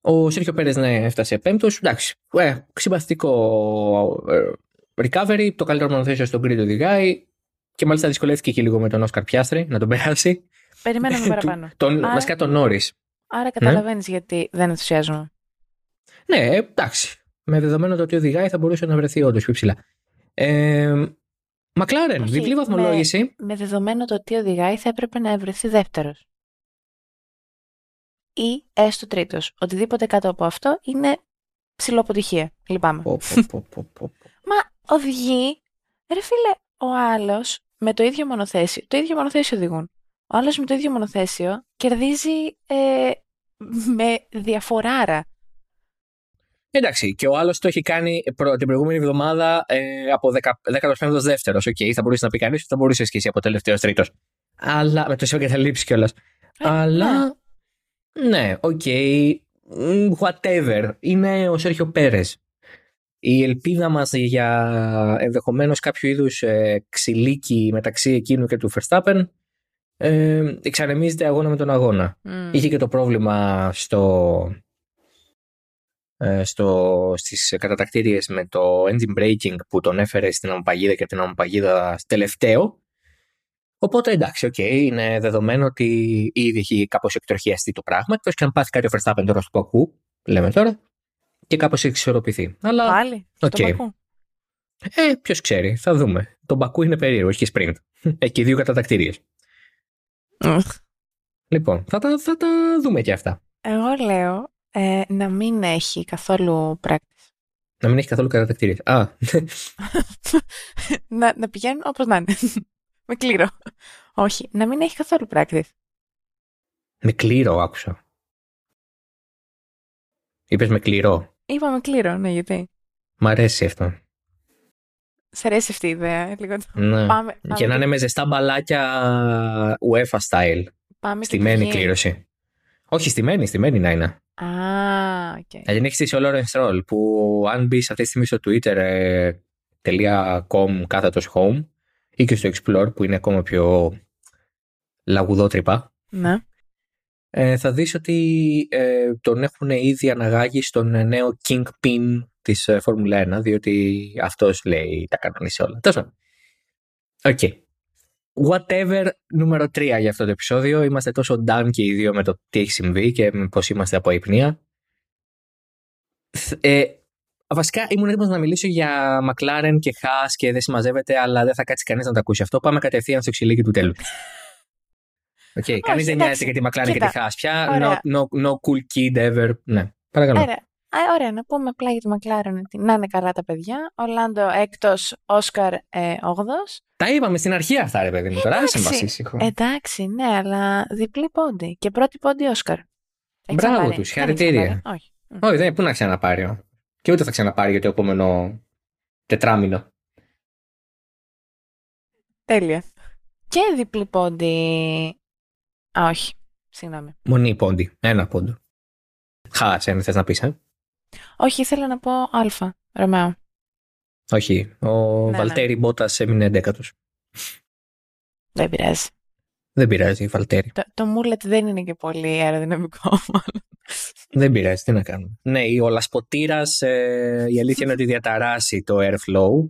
ο Σέρχιο Πέρες ναι, έφτασε πέμπτος. Εντάξει, ε, συμπαθητικό ε, recovery. Το καλύτερο μονοθέσιο στον Κρήτο οδηγάει. Και μάλιστα δυσκολεύτηκε και λίγο με τον Όσκαρ Πιάστρη να τον περάσει. Περιμέναμε παραπάνω. Τον, Άρα- Βασικά τον Νόρις. Άρα καταλαβαίνεις γιατί δεν ενθουσιάζομαι. Ναι, ε, εντάξει. Με δεδομένο το ότι οδηγάει θα μπορούσε να βρεθεί όντως πιο ψηλά. Ε, Μακλάρεν, Όχι, διπλή βαθμολόγηση. Με δεδομένο το τι οδηγάει, θα έπρεπε να βρεθεί δεύτερος. Ή έστω τρίτος. Οτιδήποτε κάτω από αυτό είναι ψηλοποτυχία. Λυπάμαι. Πω, πω, πω, πω, πω. Μα οδηγεί, ρε φίλε, ο άλλος με το ίδιο μονοθέσιο. Το ίδιο μονοθέσιο οδηγούν. Ο άλλος με το ίδιο μονοθέσιο κερδίζει ε, με διαφοράρα. Εντάξει, και ο άλλος το έχει κάνει προ- την προηγούμενη εβδομάδα ε, από 15ο δεύτερος. Οκ, θα μπορούσες να πει κανείς ότι θα μπορούσες και εσύ από τελευταίος τρίτος. Αλλά με το σε εγκαταλείψει κιόλας. Ε, Αλλά. Ναι, οκ. μ, whatever. Είναι ο Σέρχιο Πέρες. Η ελπίδα μας για ενδεχομένως κάποιο είδους ε, ξυλίκι μεταξύ εκείνου και του Verstappen ε, εξανεμίζεται αγώνα με τον αγώνα. Μμ. Είχε και το πρόβλημα στο, ε, στο, στις κατατακτήριες με το engine braking που τον έφερε στην αμμοπαγίδα και την αμμοπαγίδα τελευταίο. Οπότε εντάξει, οκ, είναι δεδομένο ότι ήδη έχει κάπως εκτροχιαστεί το πράγμα. Εκτός και αν πάθει κάτι ο Verstappen τώρα στο Μπακού, λέμε τώρα, και κάπως έχει εξισορροπηθεί. Αλλά, Πάλι, στο οκ. Μπακού. ε, ποιος ξέρει, θα δούμε. Το Μπακού είναι περίεργο, έχει και sprint. Έχει και δύο κατατακτήριες. Οχ. Λοιπόν, θα τα, θα τα δούμε και αυτά. Εγώ λέω ε, να μην έχει καθόλου practice. Να μην έχει καθόλου κατατακτήριες. Α, να, να πηγαίνουν όπως να είναι. Με κλήρο. Όχι, να μην έχει καθόλου practice. Με κλήρο άκουσα. Είπες με κλήρο. Είπα με κλήρο, ναι, γιατί. Μ' αρέσει αυτό. Σ' αρέσει αυτή η ιδέα. Λίγο... Ναι. Πάμε, και πάμε να είναι με ζεστά μπαλάκια UEFA style. Πάμε και Στημένη πηγαίνει. κλήρωση. Όχι, στημένη, στημένη να είναι. Α, οκ. Δηλαδή έχεις τη Lawrence Stroll που αν μπεις αυτή τη στιγμή στο Twitter ε, .com κάθετος home ή και στο Explore που είναι ακόμα πιο λαγουδότρυπα Ναι. ε, θα δεις ότι ε, τον έχουν ήδη αναγάγει στον ε, νέο Kingpin της ε, Φόρμουλα 1 διότι αυτός λέει τα 'χει κανονίσει όλα. Τόσο. OK. Whatever νούμερο 3 για αυτό το επεισόδιο. Είμαστε τόσο down και οι δύο με το τι έχει συμβεί και με πώς είμαστε από αϋπνία. Θ- Ε, βασικά ήμουν έτοιμος να μιλήσω για McLaren και Haas και δεν συμμαζεύεται, αλλά δεν θα κάτσει κανείς να το ακούσει αυτό. Πάμε κατευθείαν στο ξυλίκι του τέλους. Okay, κανείς δεν εντάξει. νοιάζεται για τη McLaren Κοίτα, και τη Haas πια. No, ωραία. no, no cool kid ever. Ναι, παρακαλώ. Ωραία. Α, ωραία, να πούμε απλά για τη McLaren ότι να είναι καλά τα παιδιά. Ο Λάντο έκτος, Όσκαρ ε, όγδοος. Τα είπαμε στην αρχή αυτά, ρε παιδί μου. Τώρα άσε Εντάξει. μας ήσυχο. Εντάξει, ναι, αλλά διπλή πόντι. Και πρώτη πόντι Όσκαρ. Έχει Μπράβο ξαναπάρει. τους, Δεν έχει συγχαρητήρια. ξαναπάρει. Όχι. Μ. Όχι, δεν πού να ξαναπάρει. Ο. Και ούτε θα ξαναπάρει για το επόμενο τετράμινο. Τέλεια. Και διπλή πόντι... Α, όχι. Συγγνώμη. Μονή πόντι. Ένα πόντο. Χάσε, αν θες να πεις, ε. Όχι, ήθελα να πω Α. Ρωμαίο. Όχι. Ο Ναι, Βαλτέρη Μπότας έμεινε εντέκατος. Δεν πειράζει. Δεν πειράζει, Βαλτέρη. Το, το μούλετ δεν είναι και πολύ αεροδυναμικό, μάλλον. Δεν πειράζει, τι να κάνουμε. Ναι, ο λασποτήρας, ε, η αλήθεια είναι ότι διαταράσει το airflow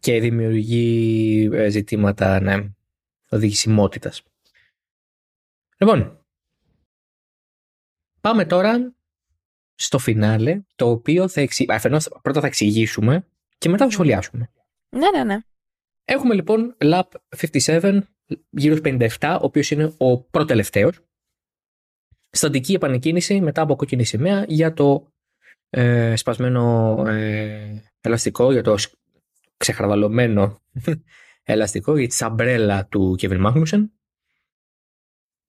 και δημιουργεί ε, ζητήματα ναι, οδηγησιμότητας. Λοιπόν, πάμε τώρα στο φινάλε, το οποίο θα εξη... αφενός πρώτα θα εξηγήσουμε και μετά θα σχολιάσουμε. Ναι, ναι, ναι. Έχουμε λοιπόν lap 57, γύρω στους 57, ο οποίος είναι ο προτελευταίος. Στατική επανεκκίνηση μετά από κόκκινη σημαία για το ε, σπασμένο ε, ελαστικό, για το σ- ξεχραβαλωμένο ελαστικό, για τη σαμπρέλα του Kevin Magnussen.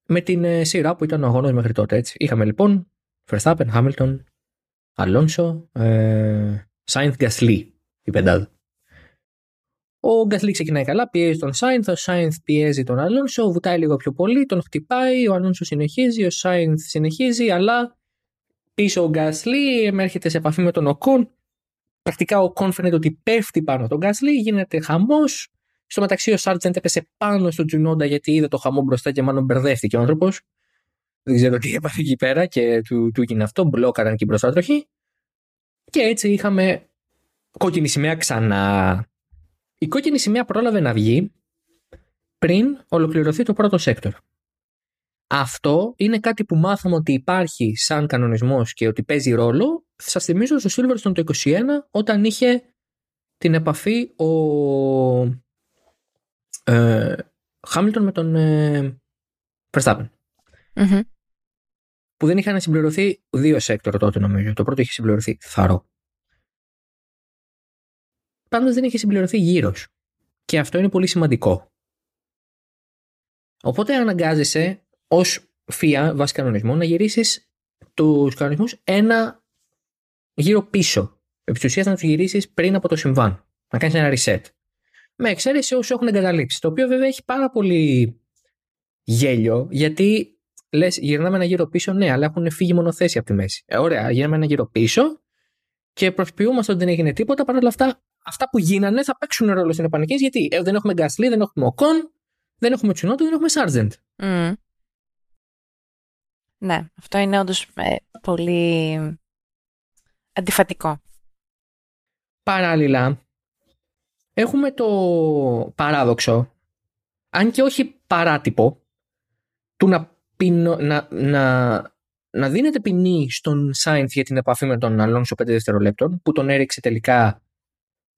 Με την ε, σειρά που ήταν ο αγώνας μέχρι τότε. Έτσι. Είχαμε λοιπόν Verstappen, Hamilton, Alonso, ε, Sainz, Gasly, η πεντάδα. Ο Γκασλί ξεκινάει καλά, πιέζει τον Σάινθ, ο Σάινθ πιέζει τον Αλόνσο, βουτάει λίγο πιο πολύ, τον χτυπάει, ο Αλόνσο συνεχίζει, ο Σάινθ συνεχίζει, αλλά πίσω ο Γκασλί έρχεται σε επαφή με τον Οκόν. Πρακτικά ο Οκόν φαίνεται ότι πέφτει πάνω από τον Γκασλί, γίνεται χαμός. Στο μεταξύ ο Σάρτζεντ έπεσε πάνω στον Τσουνόντα γιατί είδε το χαμό μπροστά και μάλλον μπερδεύτηκε ο άνθρωπος. Δεν ξέρω τι έπαθε εκεί πέρα και του, του έγινε αυτό, μπλόκαραν και οι μπροστά τροχοί. Και έτσι είχαμε κόκκινη σημαία ξανά. Η κόκκινη σημαία πρόλαβε να βγει πριν ολοκληρωθεί το πρώτο sector. Αυτό είναι κάτι που μάθαμε ότι υπάρχει σαν κανονισμός και ότι παίζει ρόλο. Σας θυμίζω στο Silverstone το 21 όταν είχε την επαφή ο ε, Χάμιλτον με τον ε, Verstappen. Μμμ. Που δεν είχαν συμπληρωθεί δύο sector τότε νομίζω. Το πρώτο είχε συμπληρωθεί θαρρώ. Πάντως δεν είχε συμπληρωθεί γύρος. Και αυτό είναι πολύ σημαντικό. Οπότε αναγκάζεσαι ως FIA βάσει κανονισμών να γυρίσεις τους κανονισμούς ένα γύρο πίσω. Επί της ουσίας να τους γυρίσεις πριν από το συμβάν. Να κάνεις ένα reset. Με εξαίρεση όσους έχουν εγκαταλείψει. Το οποίο βέβαια έχει πάρα πολύ γέλιο γιατί λες γυρνάμε ένα γύρο πίσω ναι αλλά έχουν φύγει μονοθέσει από τη μέση. Ε, ωραία γυρνάμε ένα γύρο πίσω και προσποιούμαστε ότι δεν έγινε τίποτα. Παρ' όλα αυτά, αυτά που γίνανε θα παίξουν ρόλο στην επανεκκίνηση γιατί ε, δεν έχουμε Γκάσλι, δεν έχουμε Οκόν, δεν έχουμε Τσουνότο, δεν έχουμε Σάρτζεντ. Μμ. Ναι, αυτό είναι όντως ε, πολύ αντιφατικό. Παράλληλα, έχουμε το παράδοξο, αν και όχι παράτυπο, του να, πεινω, να, να, να δίνεται ποινή στον Σάινθ για την επαφή με τον Αλόνσο 5 δευτερολέπτων, που τον έριξε τελικά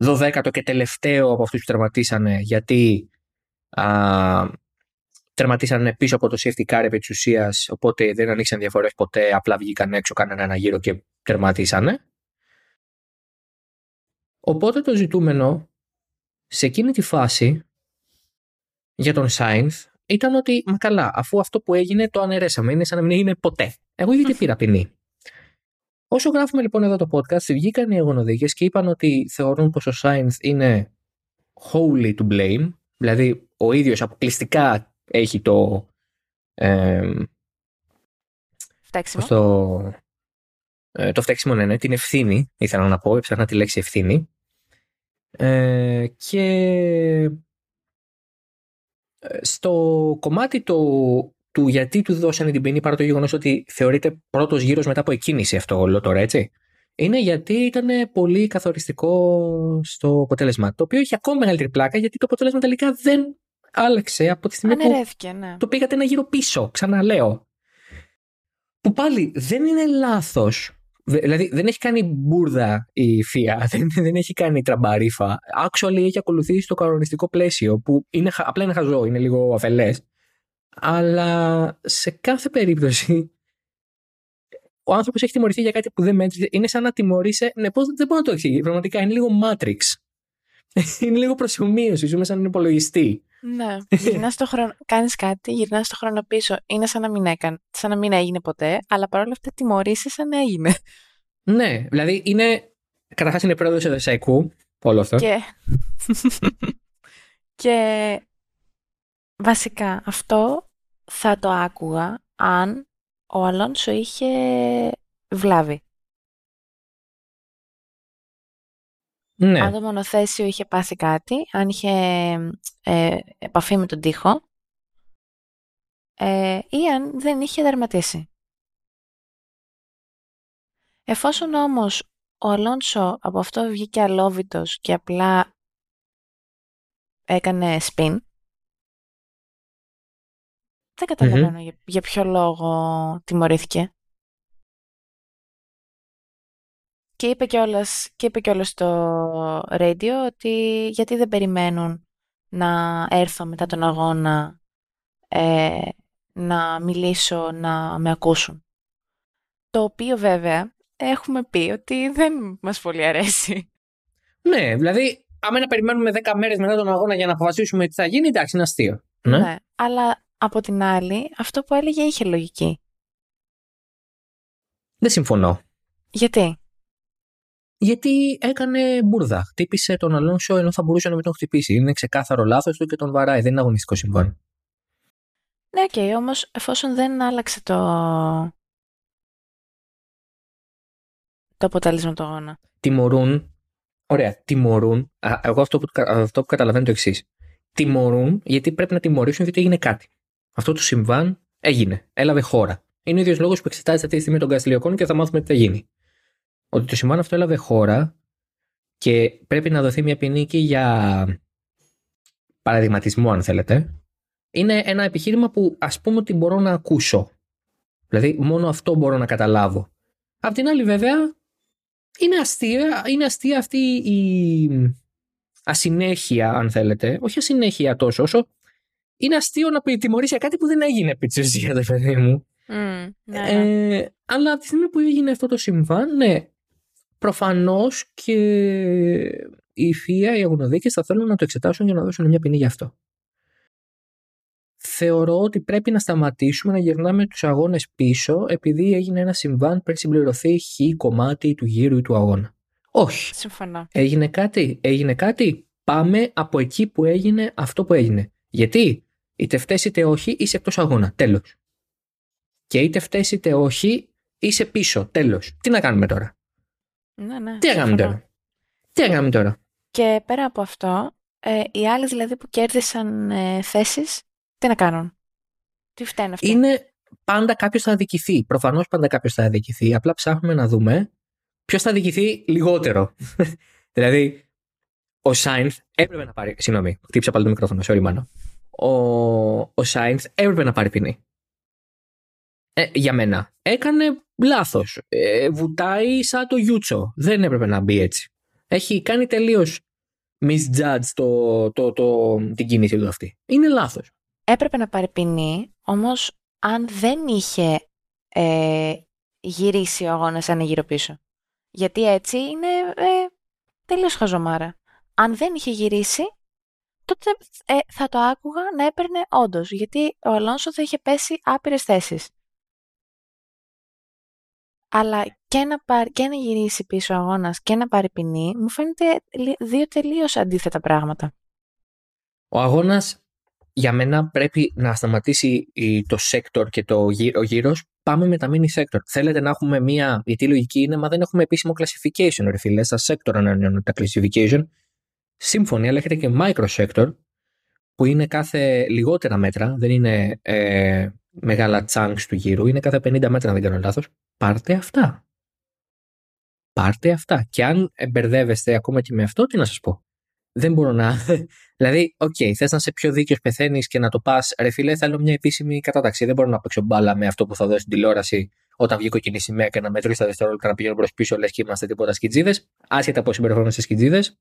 12ο και τελευταίο από αυτούς που τερματίσανε, γιατί α, τερματίσανε πίσω από το safety car επί της ουσίας, οπότε δεν ανοίξαν διαφορές ποτέ, απλά βγήκαν έξω, κάνανε ένα γύρο και τερματίσανε. Οπότε το ζητούμενο σε εκείνη τη φάση για τον Σάινθ ήταν ότι, μα καλά, αφού αυτό που έγινε το αναιρέσαμε, είναι σαν να μην έγινε ποτέ. Εγώ γιατί πήρα ποινή. Όσο γράφουμε λοιπόν εδώ το podcast, βγήκαν οι αγωνοδίκες και είπαν ότι θεωρούν πως ο Σάινθ είναι wholly to blame, δηλαδή ο ίδιος αποκλειστικά έχει το... Ε, Φταίξιμο. το, ε, το φταίξιμο ναι, ναι, την ευθύνη, ήθελα να πω, έψαχνα τη λέξη ευθύνη. Ε, και ε, στο κομμάτι το, του γιατί του δώσανε την ποινή παρά το γεγονός ότι θεωρείται πρώτος γύρος μετά από εκκίνηση αυτό όλο τώρα, έτσι; Είναι γιατί ήταν πολύ καθοριστικό στο αποτέλεσμα. Το οποίο έχει ακόμα μεγαλύτερη πλάκα γιατί το αποτέλεσμα τελικά δεν άλλαξε από τη στιγμή Ανερέθηκε, ναι. το πήγατε ένα γύρο πίσω. Ξαναλέω. Που πάλι δεν είναι λάθος. Δηλαδή δεν έχει κάνει μπουρδα η ΦΙΑ, δεν, δεν έχει κάνει τραμπαρίφα. Actually έχει ακολουθήσει το κανονιστικό πλαίσιο που είναι, χα- απλά είναι χαζό, είναι λίγο αφελές. Αλλά σε κάθε περίπτωση ο άνθρωπος έχει τιμωρηθεί για κάτι που δεν μέτρησε. Είναι σαν να τιμωρείσαι. Ναι, πώς, δεν μπορώ να το εξηγήσω. Πραγματικά είναι λίγο Matrix. είναι λίγο προσωμείωση. Ζούμε σαν έναν υπολογιστή. Ναι. Γυρνάς το χρόνο, κάνεις κάτι, γυρνάς το χρόνο πίσω. Είναι σαν να μην έκανε, σαν να μην έγινε ποτέ, αλλά παρόλα αυτά τιμωρείσαι σαν να έγινε. Ναι, δηλαδή είναι. Καταρχάς είναι πρόεδρος εδεσαϊκού. Όλο αυτό. Και... και βασικά αυτό θα το άκουγα αν ο Αλόνσο είχε βλάβει. Ναι. Αν το μονοθέσιο είχε πάθει κάτι, αν είχε ε, επαφή με τον τοίχο ε, ή αν δεν είχε δερματίσει. Εφόσον όμως ο Αλόνσο από αυτό βγήκε αλόβητος και απλά έκανε spin, δεν καταλαβαινω για, για ποιο λόγο τιμωρήθηκε. Και είπε κιόλας, και είπε κιόλας στο radio ότι γιατί δεν περιμένουν να έρθω μετά τον αγώνα ε, να μιλήσω, να με ακούσουν. Το οποίο βέβαια έχουμε πει ότι δεν μας πολύ αρέσει. Ναι, δηλαδή, άμα να περιμένουμε 10 μέρες μετά τον αγώνα για να αποφασίσουμε τι θα γίνει, εντάξει, είναι αστείο. Ναι. Αλλά από την άλλη, αυτό που έλεγε είχε λογική. Δεν συμφωνώ. Γιατί; Γιατί έκανε μπουρδα. Χτύπησε τον Αλόνσο ενώ θα μπορούσε να μην τον χτυπήσει. Είναι ξεκάθαρο λάθος του και τον βαράει. Δεν είναι αγωνιστικό συμβάν. Ναι, OK, okay, όμως εφόσον δεν άλλαξε το... το αποτέλεσμα του αγώνα. Τιμωρούν. Ωραία, τιμωρούν. Α, εγώ αυτό που, αυτό που καταλαβαίνω το εξής. Τιμωρούν γιατί πρέπει να τιμωρήσουν γιατί έγινε κάτι. Αυτό το συμβάν έγινε. Έλαβε χώρα. Είναι ο ίδιος λόγος που εξετάζεται αυτή τη στιγμή τον Καστιλιοκόν και θα μάθουμε τι θα γίνει. Ότι το συμβάν αυτό έλαβε χώρα και πρέπει να δοθεί μια ποινή και για παραδειγματισμό, αν θέλετε. Είναι ένα επιχείρημα που ας πούμε ότι μπορώ να ακούσω. Δηλαδή, μόνο αυτό μπορώ να καταλάβω. Απ' την άλλη, βέβαια, είναι αστεία, είναι αστεία αυτή η ασυνέχεια, αν θέλετε. Όχι ασυνέχεια τόσο, όσο είναι αστείο να τιμωρήσει για κάτι που δεν έγινε επί της ουσίας, παιδί μου. Mm, ναι, Ε, αλλά από τη στιγμή που έγινε αυτό το συμβάν, ναι, προφανώς και η ΦΙΑ, οι αγωνοδίκες θα θέλουν να το εξετάσουν για να δώσουν μια ποινή γι' αυτό. Θεωρώ ότι πρέπει να σταματήσουμε να γυρνάμε τους αγώνες πίσω επειδή έγινε ένα συμβάν πριν συμπληρωθεί χ κομμάτι του γύρου ή του αγώνα. Όχι. Συμφωνώ. Έγινε κάτι, έγινε κάτι. Πάμε από εκεί που έγινε αυτό που έγινε. Γιατί; Είτε φταίει είτε όχι είσαι εκτός αγώνα. Τέλος. Και είτε φταίει είτε όχι είσαι πίσω. Τέλος. Τι να κάνουμε τώρα; Ναι, ναι, Τι να κάνουμε συμφωνώ. τώρα; Τι να κάνουμε τώρα; Και πέρα από αυτό, ε, οι άλλοι δηλαδή που κέρδισαν ε, θέσεις, τι να κάνουν; Τι φταίνουν αυτοί; Είναι πάντα κάποιος θα αδικηθεί. Προφανώς πάντα κάποιος θα αδικηθεί. Απλά ψάχνουμε να δούμε ποιος θα αδικηθεί λιγότερο. δηλαδή, ο Σάινθ έπρεπε να πάρει. Συγγνώμη, χτύπησα πάλι το μικρόφωνο, sorry, μάνο. Ο, ο Σάινθ έπρεπε να πάρει ποινή. Ε, για μένα. Έκανε λάθος. Ε, βουτάει σαν το Γιούτσο. Δεν έπρεπε να μπει έτσι. Έχει κάνει τελείως misjudge το, το, το, την κίνηση του αυτή. Είναι λάθος. Έπρεπε να πάρει ποινή, όμως αν δεν είχε ε, γυρίσει ο αγώνας ένα γύρω πίσω. Γιατί έτσι είναι ε, τελείως χαζομάρα. Αν δεν είχε γυρίσει, τότε ε, θα το άκουγα να έπαιρνε όντως, γιατί ο Αλόνσο θα είχε πέσει άπειρες θέσεις. αλλά και να, πάρει, και να γυρίσει πίσω ο αγώνας και να πάρει ποινή, μου φαίνεται δύο τελείως αντίθετα πράγματα. Ο αγώνας για μένα πρέπει να σταματήσει το sector και το ο γύρος. Πάμε με τα mini sector. Θέλετε να έχουμε μία. Γιατί η λογική είναι, μα δεν έχουμε επίσημο classification, ρε φίλε. Στα sector ανανεώνουν τα classification. Σύμφωνοι, αλλά έχετε και micro sector, που είναι κάθε λιγότερα μέτρα, δεν είναι ε, μεγάλα chunks του γύρου, είναι κάθε 50 μέτρα, αν δεν κάνω λάθος. Πάρτε αυτά. Πάρτε αυτά. Και αν μπερδεύεστε ακόμα και με αυτό, τι να σας πω δεν μπορώ να. δηλαδή, OK, okay, θες να είσαι πιο δίκαιος, πεθαίνεις και να το πας. Ρε φίλε, θέλω μια επίσημη κατάταξη. Δεν μπορώ να παίξω μπάλα με αυτό που θα δώσει στην τηλεόραση όταν βγει κόκκινη σημαία και να μετρήσει τα δευτερόλεπτα να πηγαίνω προς πίσω, λες και είμαστε τίποτα σκιτζίδες. Άσχετα πώς συμπεριφέρονται σκιτζίδες.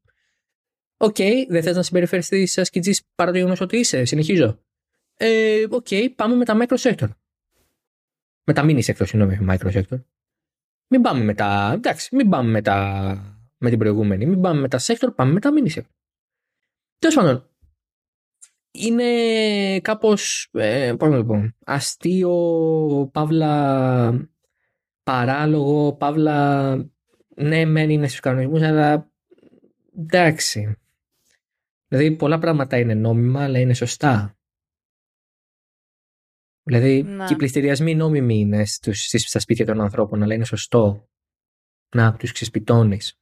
OK, okay, δεν θες να συμπεριφερθείς σαν σκιτζής παρά το γεγονός ότι είσαι. Συνεχίζω. Ε, OK, okay, πάμε με τα micro sector. Με τα mini sector, συγγνώμη, micro sector. Μην πάμε με τα. Εντάξει, μην πάμε με τα. Με την προηγούμενη. Μην πάμε με τα sector, πάμε με τα mini sector. Τέλος πάντων, είναι κάπως, ε, πώς να το πω, αστείο, παύλα παράλογο, παύλα ναι μεν είναι στους κανονισμούς, αλλά εντάξει. Δηλαδή πολλά πράγματα είναι νόμιμα, αλλά είναι σωστά. Δηλαδή να. και οι πληστηριασμοί νόμιμοι είναι στους, στα σπίτια των ανθρώπων, αλλά είναι σωστό να τους ξεσπιτώνεις.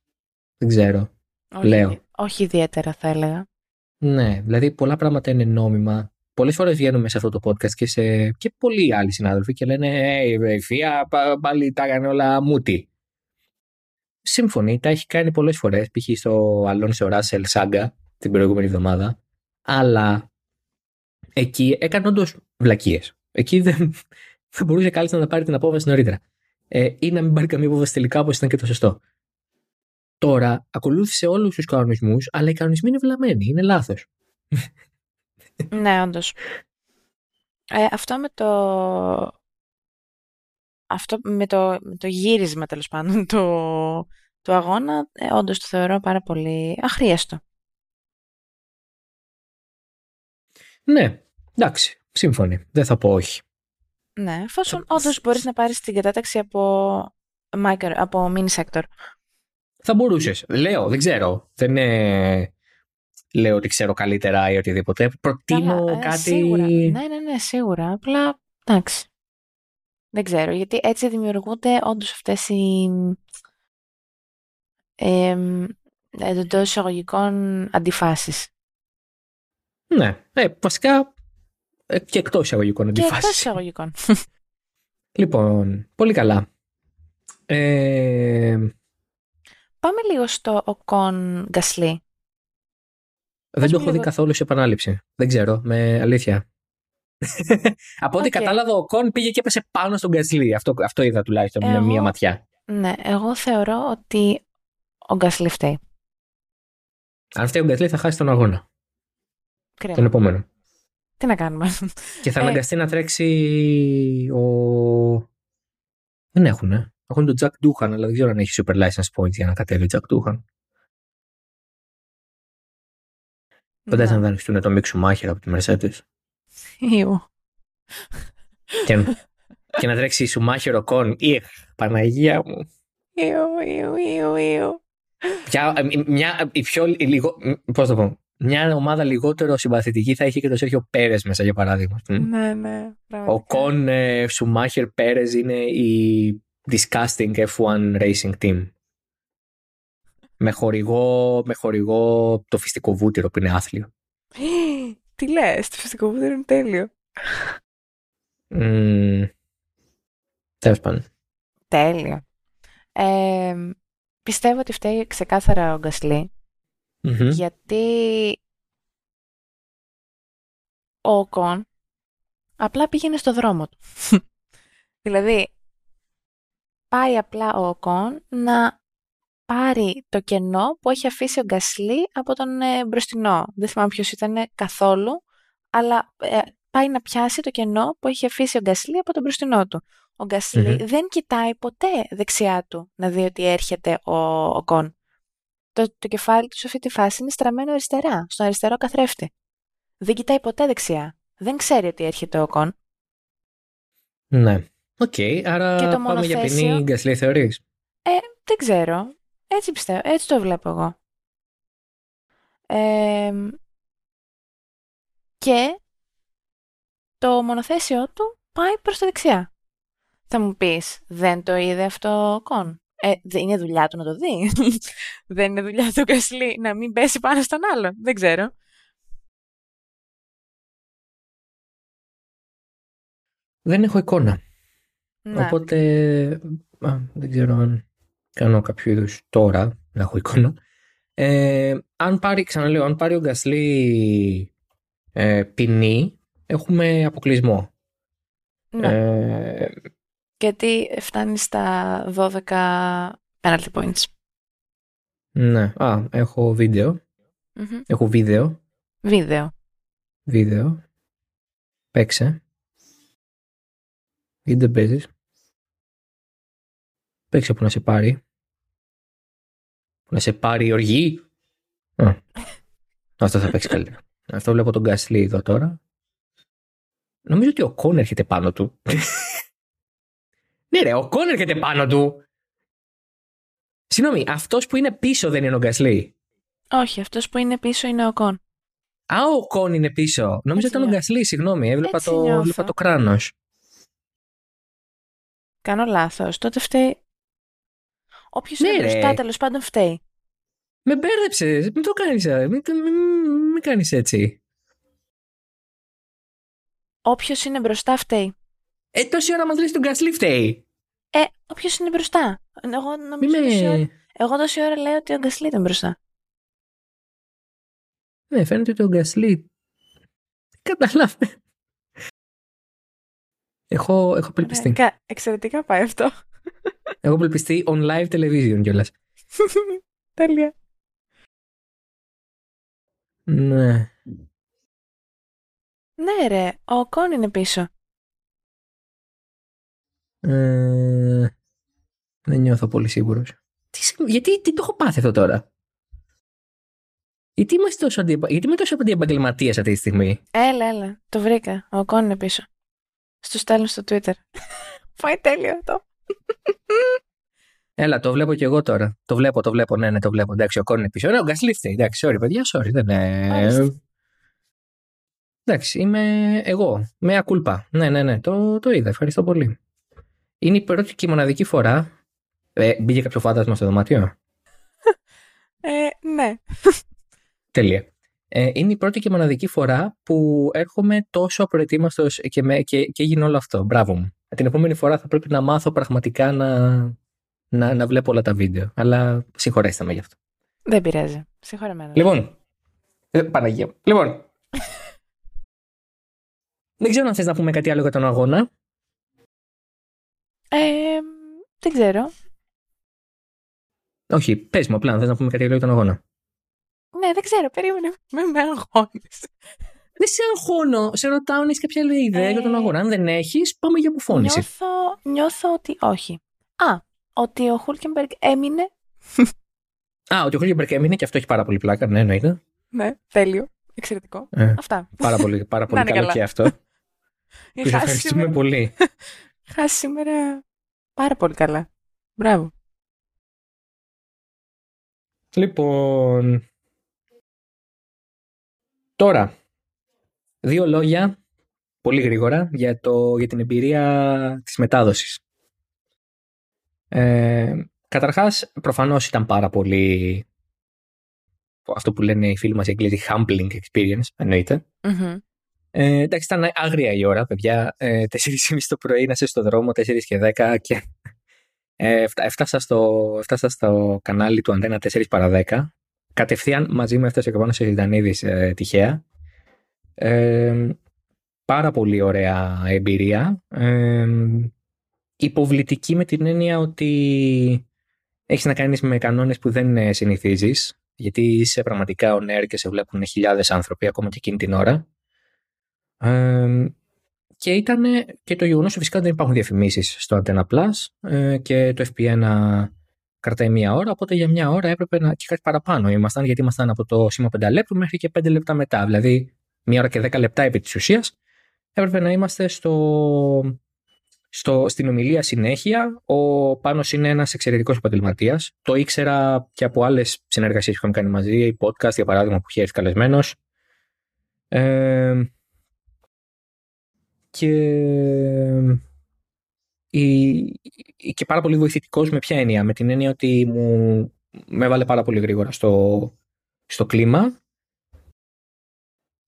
Δεν ξέρω. Όχι, Λέω. Όχι ιδιαίτερα θα έλεγα. Ναι, δηλαδή πολλά πράγματα είναι νόμιμα. Πολλές φορές βγαίνουμε σε αυτό το podcast και, σε... και πολλοί άλλοι συνάδελφοι και λένε Ε, η Φία πάλι τα έκανε όλα μούτι. Σύμφωνοι, τα έχει κάνει πολλές φορές, π.χ. στο Αλόνσο Ράσελ Σάγκα την προηγούμενη εβδομάδα. Αλλά εκεί έκανε όντως βλακίες. Εκεί δεν, θα μπορούσε κάλλιστα να πάρει την απόφαση νωρίτερα. Ε, ή να μην πάρει καμία απόφαση τελικά όπως ήταν και το σωστό. Τώρα ακολούθησε όλους τους κανονισμούς, αλλά οι κανονισμοί είναι βλαμμένοι, είναι λάθος. ναι, όντως. Ε, αυτό με το. Αυτό με το, με το γύρισμα τέλος πάντων του το αγώνα, ε, όντως το θεωρώ πάρα πολύ αχρίαστο. Ναι, εντάξει, σύμφωνοι. Δεν θα πω όχι. Ναι, εφόσον όντως μπορείς να πάρεις την κατάταξη από, από mini sector. Θα μπορούσες. Λέω, δεν ξέρω. Δεν είναι... λέω ότι ξέρω καλύτερα ή οτιδήποτε. Προτείνω ε, κάτι. Σίγουρα. Ναι, ναι, ναι, σίγουρα. Απλά εντάξει. Δεν ξέρω. Γιατί έτσι δημιουργούνται όντως αυτές οι. Ε, εντός εισαγωγικών αντιφάσεις. Ναι. Ε, βασικά ε, και εκτός εισαγωγικών αντιφάσει. Και εκτός εισαγωγικών. λοιπόν, πολύ καλά. Ε, Πάμε λίγο στο Οκόν Γκασλί. Δεν το έχω δει καθόλου σε επανάληψη. Δεν ξέρω, με αλήθεια. Από ό,τι κατάλαβα, ο Κον πήγε και έπεσε πάνω στον Γκασλί. Αυτό, αυτό είδα τουλάχιστον με μία ματιά. Ναι, εγώ θεωρώ ότι ο Γκασλί φταίει. Αν φταίει ο Γκασλί, θα χάσει τον αγώνα. Τον επόμενο. Τι να κάνουμε. Και θα ε, αναγκαστεί να τρέξει ο. Δεν έχουν, έχουν τον Jack Doohan, αλλά δεν ξέρω αν έχει super license points για να κατέβει ο Jack Doohan. Φαντάζεσαι να δανειστούν το Μίξου Μάχερ από τη Mercedes. Ιου. Και, και να τρέξει η Σουμάχερ ο Κον. Ιχ, Παναγία μου. Ιου, ιου, ιου, ιου. Μια, μια, η πιο, λίγο, πώς το πω, μια ομάδα λιγότερο συμπαθητική θα είχε και το Σέρχιο Πέρες μέσα για παράδειγμα. Ναι, ναι. Ο Κον ε, Σουμάχερ Πέρες είναι η disgusting F1 racing team. Με χορηγό, με χορηγό το φυσικό βούτυρο που είναι άθλιο. Τι λες, το φυσικό βούτυρο είναι τέλειο. Mm, τέλος πάντων. Τέλειο. Ε, πιστεύω ότι φταίει ξεκάθαρα ο γκασλι γιατί ο Κον απλά πήγαινε στο δρόμο του. δηλαδή, πάει απλά ο Οκόν να πάρει το κενό που έχει αφήσει ο Γκασλί από τον ε, μπροστινό. Δεν θυμάμαι ποιος ήταν καθόλου, αλλά ε, πάει να πιάσει το κενό που έχει αφήσει ο Γκασλί από τον μπροστινό του. Ο Γκασλί δεν κοιτάει ποτέ δεξιά του να δει ότι έρχεται ο Οκόν. Το, το κεφάλι τους σε αυτή τη φάση είναι στραμμένο αριστερά, στον αριστερό καθρέφτη. Δεν κοιτάει ποτέ δεξιά. Δεν ξέρει ότι έρχεται ο Οκόν. Ναι. OK, okay, άρα Και το πάμε για μονοθέσιο- ποινή Γκασλί, θεωρείς. Ε, δεν ξέρω. Έτσι πιστεύω. Έτσι το βλέπω εγώ. Ε, και το μονοθέσιο του πάει προς τα δεξιά. Θα μου πεις, δεν το είδε αυτό ο Οκόν. Ε, δεν είναι δουλειά του να το δει. δεν είναι δουλειά του Γκασλί να μην πέσει πάνω στον άλλον. Δεν ξέρω. Δεν έχω εικόνα. Να. Οπότε α, δεν ξέρω αν κάνω κάποιο είδους τώρα να έχω εικόνα. Ε, αν πάρει, ξαναλέω, αν πάρει ο Γκασλή ε, ποινή, έχουμε αποκλεισμό. Ναι. Ε, Γιατί φτάνει στα 12 penalty points. ναι, α, έχω βίντεο. Μμμ. Έχω βίντεο. Βίντεο. Βίντεο. Παίξε. Γιατί δεν παίζεις. Παίξε που να σε πάρει. Που να σε πάρει η οργή. Α, αυτό θα παίξει καλύτερα. Αυτό βλέπω τον Γκάσλι εδώ τώρα. Νομίζω ότι ο Κόν έρχεται πάνω του. Ναι ρε, ο Κόν έρχεται πάνω του. Συγγνώμη, αυτός που είναι πίσω δεν είναι ο Γκάσλι. Όχι, αυτός που είναι πίσω είναι ο Κον. Α, ο Κόν είναι πίσω. Νομίζω Έτσι ήταν ο νιώθω. Γκάσλι, συγγνώμη. Έβλεπα Έτσι το, νιώθω. έβλεπα το κράνος. Κάνω λάθος. Τότε φταίει. Όποιος Ναι, είναι ρε. μπροστά τέλος πάντων φταίει. Με μπέρδεψε. Μην το κάνεις. Μην, μην, μην κάνεις έτσι. Όποιος είναι μπροστά φταίει. Ε, τόση ώρα μας λες τον Γκάσλι φταίει. Ε, όποιος είναι μπροστά. Εγώ, Μη νομίζω τόση ώρα, με. εγώ τόση ώρα λέω ότι ο Γκασλί ήταν μπροστά. Ναι, φαίνεται ότι ο Γκάσλι. Καταλάβει. Έχω, έχω απελπιστεί. Ωραία, κα- Εξαιρετικά πάει αυτό. Έχω απελπιστεί on live television κιόλας. Τέλεια. Ναι. Ναι ρε, ο Κον είναι πίσω. Ε, δεν νιώθω πολύ σίγουρος. Γιατί τι το έχω πάθει αυτό τώρα; Γιατί είμαι τόσο, αντιεπα... γιατί είμαι τόσο αντιεπαγγελματίας αυτή τη στιγμή; Έλα, έλα. Το βρήκα. Ο Κον είναι πίσω. Στο στέλνω στο Twitter. Πάει τέλειο αυτό. Έλα, το βλέπω κι εγώ τώρα. Το βλέπω, το βλέπω. Ναι, ναι, το βλέπω. Εντάξει, ο Κόν είναι πίσω. Ναι, ο Γκάσλι φταίει. Εντάξει, sorry, παιδιά, sorry. Δεν είναι. Μάλιστα. Εντάξει, είμαι εγώ. Με ακούλπα. Ναι, ναι, ναι. Το, το είδα. Ευχαριστώ πολύ. Είναι η πρώτη και η μοναδική φορά. Ε, μπήκε κάποιο φάντασμα στο δωμάτιο; Ε, ναι. Τέλεια. Ε, είναι η πρώτη και μοναδική φορά που έρχομαι τόσο απροετοίμαστο και, με, και, και έγινε όλο αυτό. Μπράβο μου. Την επόμενη φορά θα πρέπει να μάθω πραγματικά να, να, να βλέπω όλα τα βίντεο. Αλλά συγχωρέστε με γι' αυτό. Δεν πειράζει. Συγχωρεμένα. Λοιπόν. Ε, Παναγία. μου. Λοιπόν. Δεν ξέρω αν θες να πούμε κάτι άλλο για τον αγώνα. Ε, δεν ξέρω. Όχι, πες μου απλά αν θες να πούμε κάτι άλλο για τον αγώνα. Ναι, δεν ξέρω. Περίμενε. Με με αγχώνεις. Δεν σε αγχώνω. Σε ρωτάω αν έχεις κάποια άλλη ιδέα Ε, για τον αγώνα. Αν δεν έχεις, πάμε για αποφώνηση. Νιώθω, νιώθω ότι όχι. Α, ότι ο Χούλκεμπεργκ έμεινε. Α, ότι ο Χούλκεμπερκ έμεινε και αυτό έχει πάρα πολύ πλάκα. Ναι, εννοείται. Ναι, τέλειο. Εξαιρετικό. Ε, Αυτά. πάρα πολύ, πάρα πολύ Να είναι καλό καλά. και αυτό. Είχα Και σε ευχαριστούμε σήμερα, πολύ. είχα σήμερα πάρα πολύ καλά. Μπράβο. Λοιπόν. Τώρα. Δύο λόγια, πολύ γρήγορα, για, το, για την εμπειρία της μετάδοσης. Ε, καταρχάς, προφανώς ήταν πάρα πολύ αυτό που λένε οι φίλοι μας οι Αγγλίοι humbling experience, εννοείται. Μμμ. Ε, εντάξει, ήταν άγρια η ώρα, παιδιά. Ε, 4.30 το πρωί να είσαι στο δρόμο, 4 και 10 και ε, έφτα- έφτασα, στο, έφτασα στο κανάλι του Αντένα 4 παρα 10. Κατευθείαν μαζί μου έφτασε και πάνω σε Ζητανίδης ε, τυχαία. Ε, πάρα πολύ ωραία εμπειρία. Ε, υποβλητική με την έννοια ότι έχεις να κάνεις με κανόνες που δεν ε, συνηθίζεις γιατί είσαι πραγματικά on air και σε βλέπουν χιλιάδες άνθρωποι ακόμα και εκείνη την ώρα. Ε, και ήταν και το γεγονός φυσικά δεν υπάρχουν διαφημίσεις στο Antenna Plus ε, και το FP1 κρατάει μία ώρα. Οπότε για μία ώρα έπρεπε να. και κάτι παραπάνω ήμασταν, γιατί ήμασταν από το σήμα 5 λεπτού μέχρι και 5 λεπτά μετά. Δηλαδή, μία ώρα και 10 λεπτά επί της ουσίας έπρεπε να είμαστε στο, Στο, στην ομιλία συνέχεια, ο Πάνος είναι ένας εξαιρετικός επαγγελματίας. Το ήξερα και από άλλες συνεργασίες που είχαμε κάνει μαζί, podcast για παράδειγμα που είχε έρθει καλεσμένος. Ε, και, η, και πάρα πολύ βοηθητικός με ποια έννοια; Με την έννοια ότι μου με έβαλε πάρα πολύ γρήγορα στο, στο κλίμα.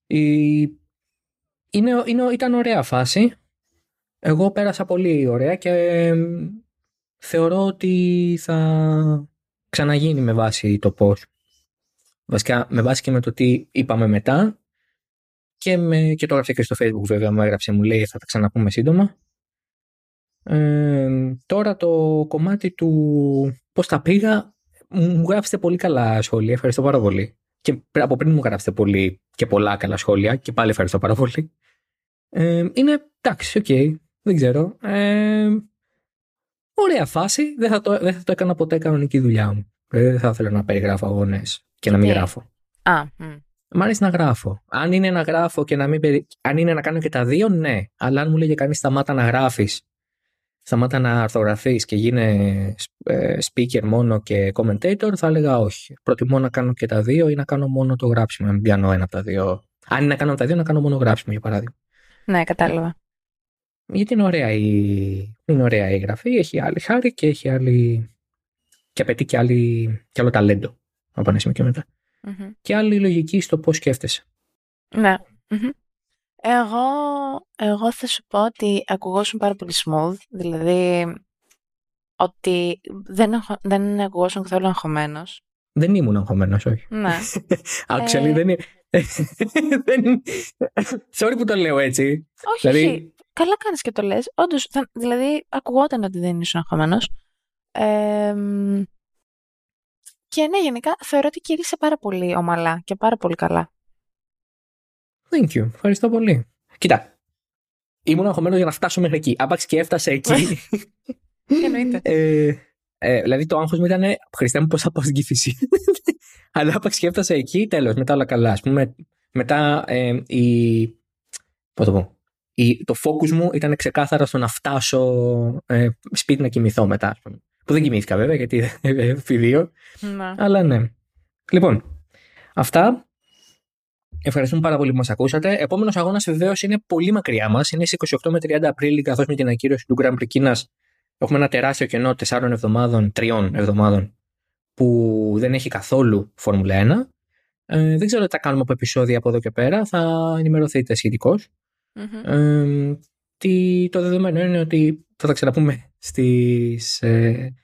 Η, είναι, είναι, ήταν ωραία φάση. Εγώ πέρασα πολύ ωραία και θεωρώ ότι θα ξαναγίνει με βάση το πώς. Βασικά με βάση και με το τι είπαμε μετά και, με, και το έγραψε και στο facebook βέβαια μου έγραψε μου λέει θα τα ξαναπούμε σύντομα. Ε, τώρα το κομμάτι του πώς τα πήγα μου γράψετε πολύ καλά σχόλια, ευχαριστώ πάρα πολύ. Και από πριν μου γράψετε πολύ και πολλά καλά σχόλια και πάλι ευχαριστώ πάρα πολύ. Ε, είναι εντάξει, OK, okay, δεν ξέρω. Ε, ωραία φάση. Δεν θα, το, δεν θα το έκανα ποτέ κανονική δουλειά μου. Δεν θα ήθελα να περιγράφω αγώνες και να μην γράφω. Α, Μ' αρέσει να γράφω. Αν είναι να γράφω και να μην περι... Αν είναι να κάνω και τα δύο, ναι. Αλλά αν μου έλεγε κανείς σταμάτα να γράφεις, σταμάτα να αρθρογραφείς και γίνε ε, speaker μόνο και commentator, θα έλεγα όχι. Προτιμώ να κάνω και τα δύο ή να κάνω μόνο το γράψιμο. Αν πιάνω ένα από τα δύο. Αν είναι να κάνω τα δύο, να κάνω μόνο γράψιμο για παράδειγμα. Ναι, κατάλαβα. Γιατί είναι ωραία η, είναι ωραία η γραφή, έχει άλλη χάρη και έχει άλλη. και απαιτεί και, άλλη... και άλλο ταλέντο από ένα σημείο και μετα Και άλλη λογική στο πώς σκέφτεσαι. Ναι. Εγώ, εγώ θα σου πω ότι ακουγόσουν πάρα πολύ smooth, δηλαδή ότι δεν, δεν ακουγόσουν καθόλου αγχωμένος. Δεν ήμουν αγχωμένος, όχι. Ναι. Actually, ε... δεν, δεν... Sorry που το λέω έτσι. Όχι, δηλαδή... όχι. Καλά κάνεις και το λες. Όντως, δηλαδή, ακουγόταν ότι δεν ήσουν αγχωμένος. Ε, και ναι, γενικά θεωρώ ότι κήρυσε πάρα πολύ ομαλά και πάρα πολύ καλά. Thank you. Ευχαριστώ πολύ. Κοίτα, ήμουν αγχωμένος για να φτάσω μέχρι εκεί. Άπαξ και έφτασε εκεί. Εννοείται. ε, ε, δηλαδή το άγχος μου ήταν Χριστέ μου πώς θα πάω στην κύφηση. Αλλά άπαξ και έφτασε εκεί, τέλος, μετά όλα καλά. Ας πούμε, μετά ε, η, πώς το πω, η, το focus μου ήταν ξεκάθαρα στο να φτάσω ε, σπίτι να κοιμηθώ μετά. Ας πούμε. Που δεν κοιμήθηκα βέβαια γιατί δύο. Ναι. Αλλά ναι. Λοιπόν, αυτά. Ευχαριστούμε πάρα πολύ που μας ακούσατε. Επόμενος αγώνας βεβαίως είναι πολύ μακριά μας. Είναι στις 28 με 30 Απρίλη, καθώς με την ακύρωση του Grand Prix Κίνα έχουμε ένα τεράστιο κενό 4 εβδομάδων, 3 εβδομάδων που δεν έχει καθόλου Φόρμουλα 1. Ε, δεν ξέρω τι θα κάνουμε από επεισόδια από εδώ και πέρα. Θα ενημερωθείτε Ε, το δεδομένο είναι ότι θα τα ξαναπούμε στις, ε,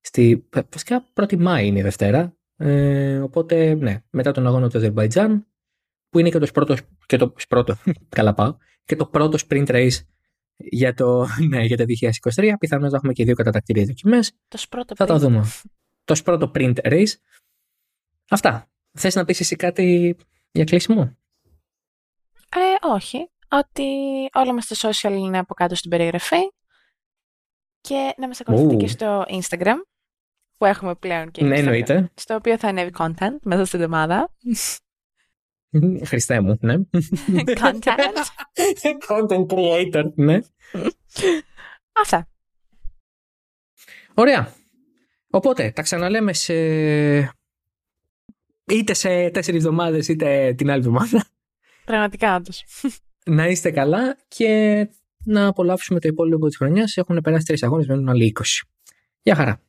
στη, βασικά 1η Μάη είναι η Δευτέρα. Ε, οπότε, ναι, μετά τον αγώνα του Αζερβαϊτζάν, που είναι και το πρώτο, και το πρώτο, καλά πάω, και το πρώτο sprint race για το, ναι, για το 2023. Πιθανώς να έχουμε και δύο κατατακτήριες δοκιμές. Το πρώτο Θα τα δούμε. Το πρώτο print race. Αυτά. Θες να πεις εσύ κάτι για κλείσιμο; Ε, όχι. Ότι όλα μας στα social είναι από κάτω στην περιγραφή και να μας ακολουθείτε και στο Instagram που έχουμε πλέον και ναι, εννοείται. στο οποίο θα ανέβει content μέσα στην εβδομάδα. Χριστέ μου, ναι. content. content creator, ναι. Αυτά. Ωραία. Οπότε, τα ξαναλέμε σε... είτε σε τέσσερις εβδομάδες είτε την άλλη εβδομάδα. Πραγματικά, όντως. Να είστε καλά και να απολαύσουμε το υπόλοιπο της χρονιάς. Έχουν περάσει τρεις αγώνες, μένουν άλλοι 20. Γεια χαρά.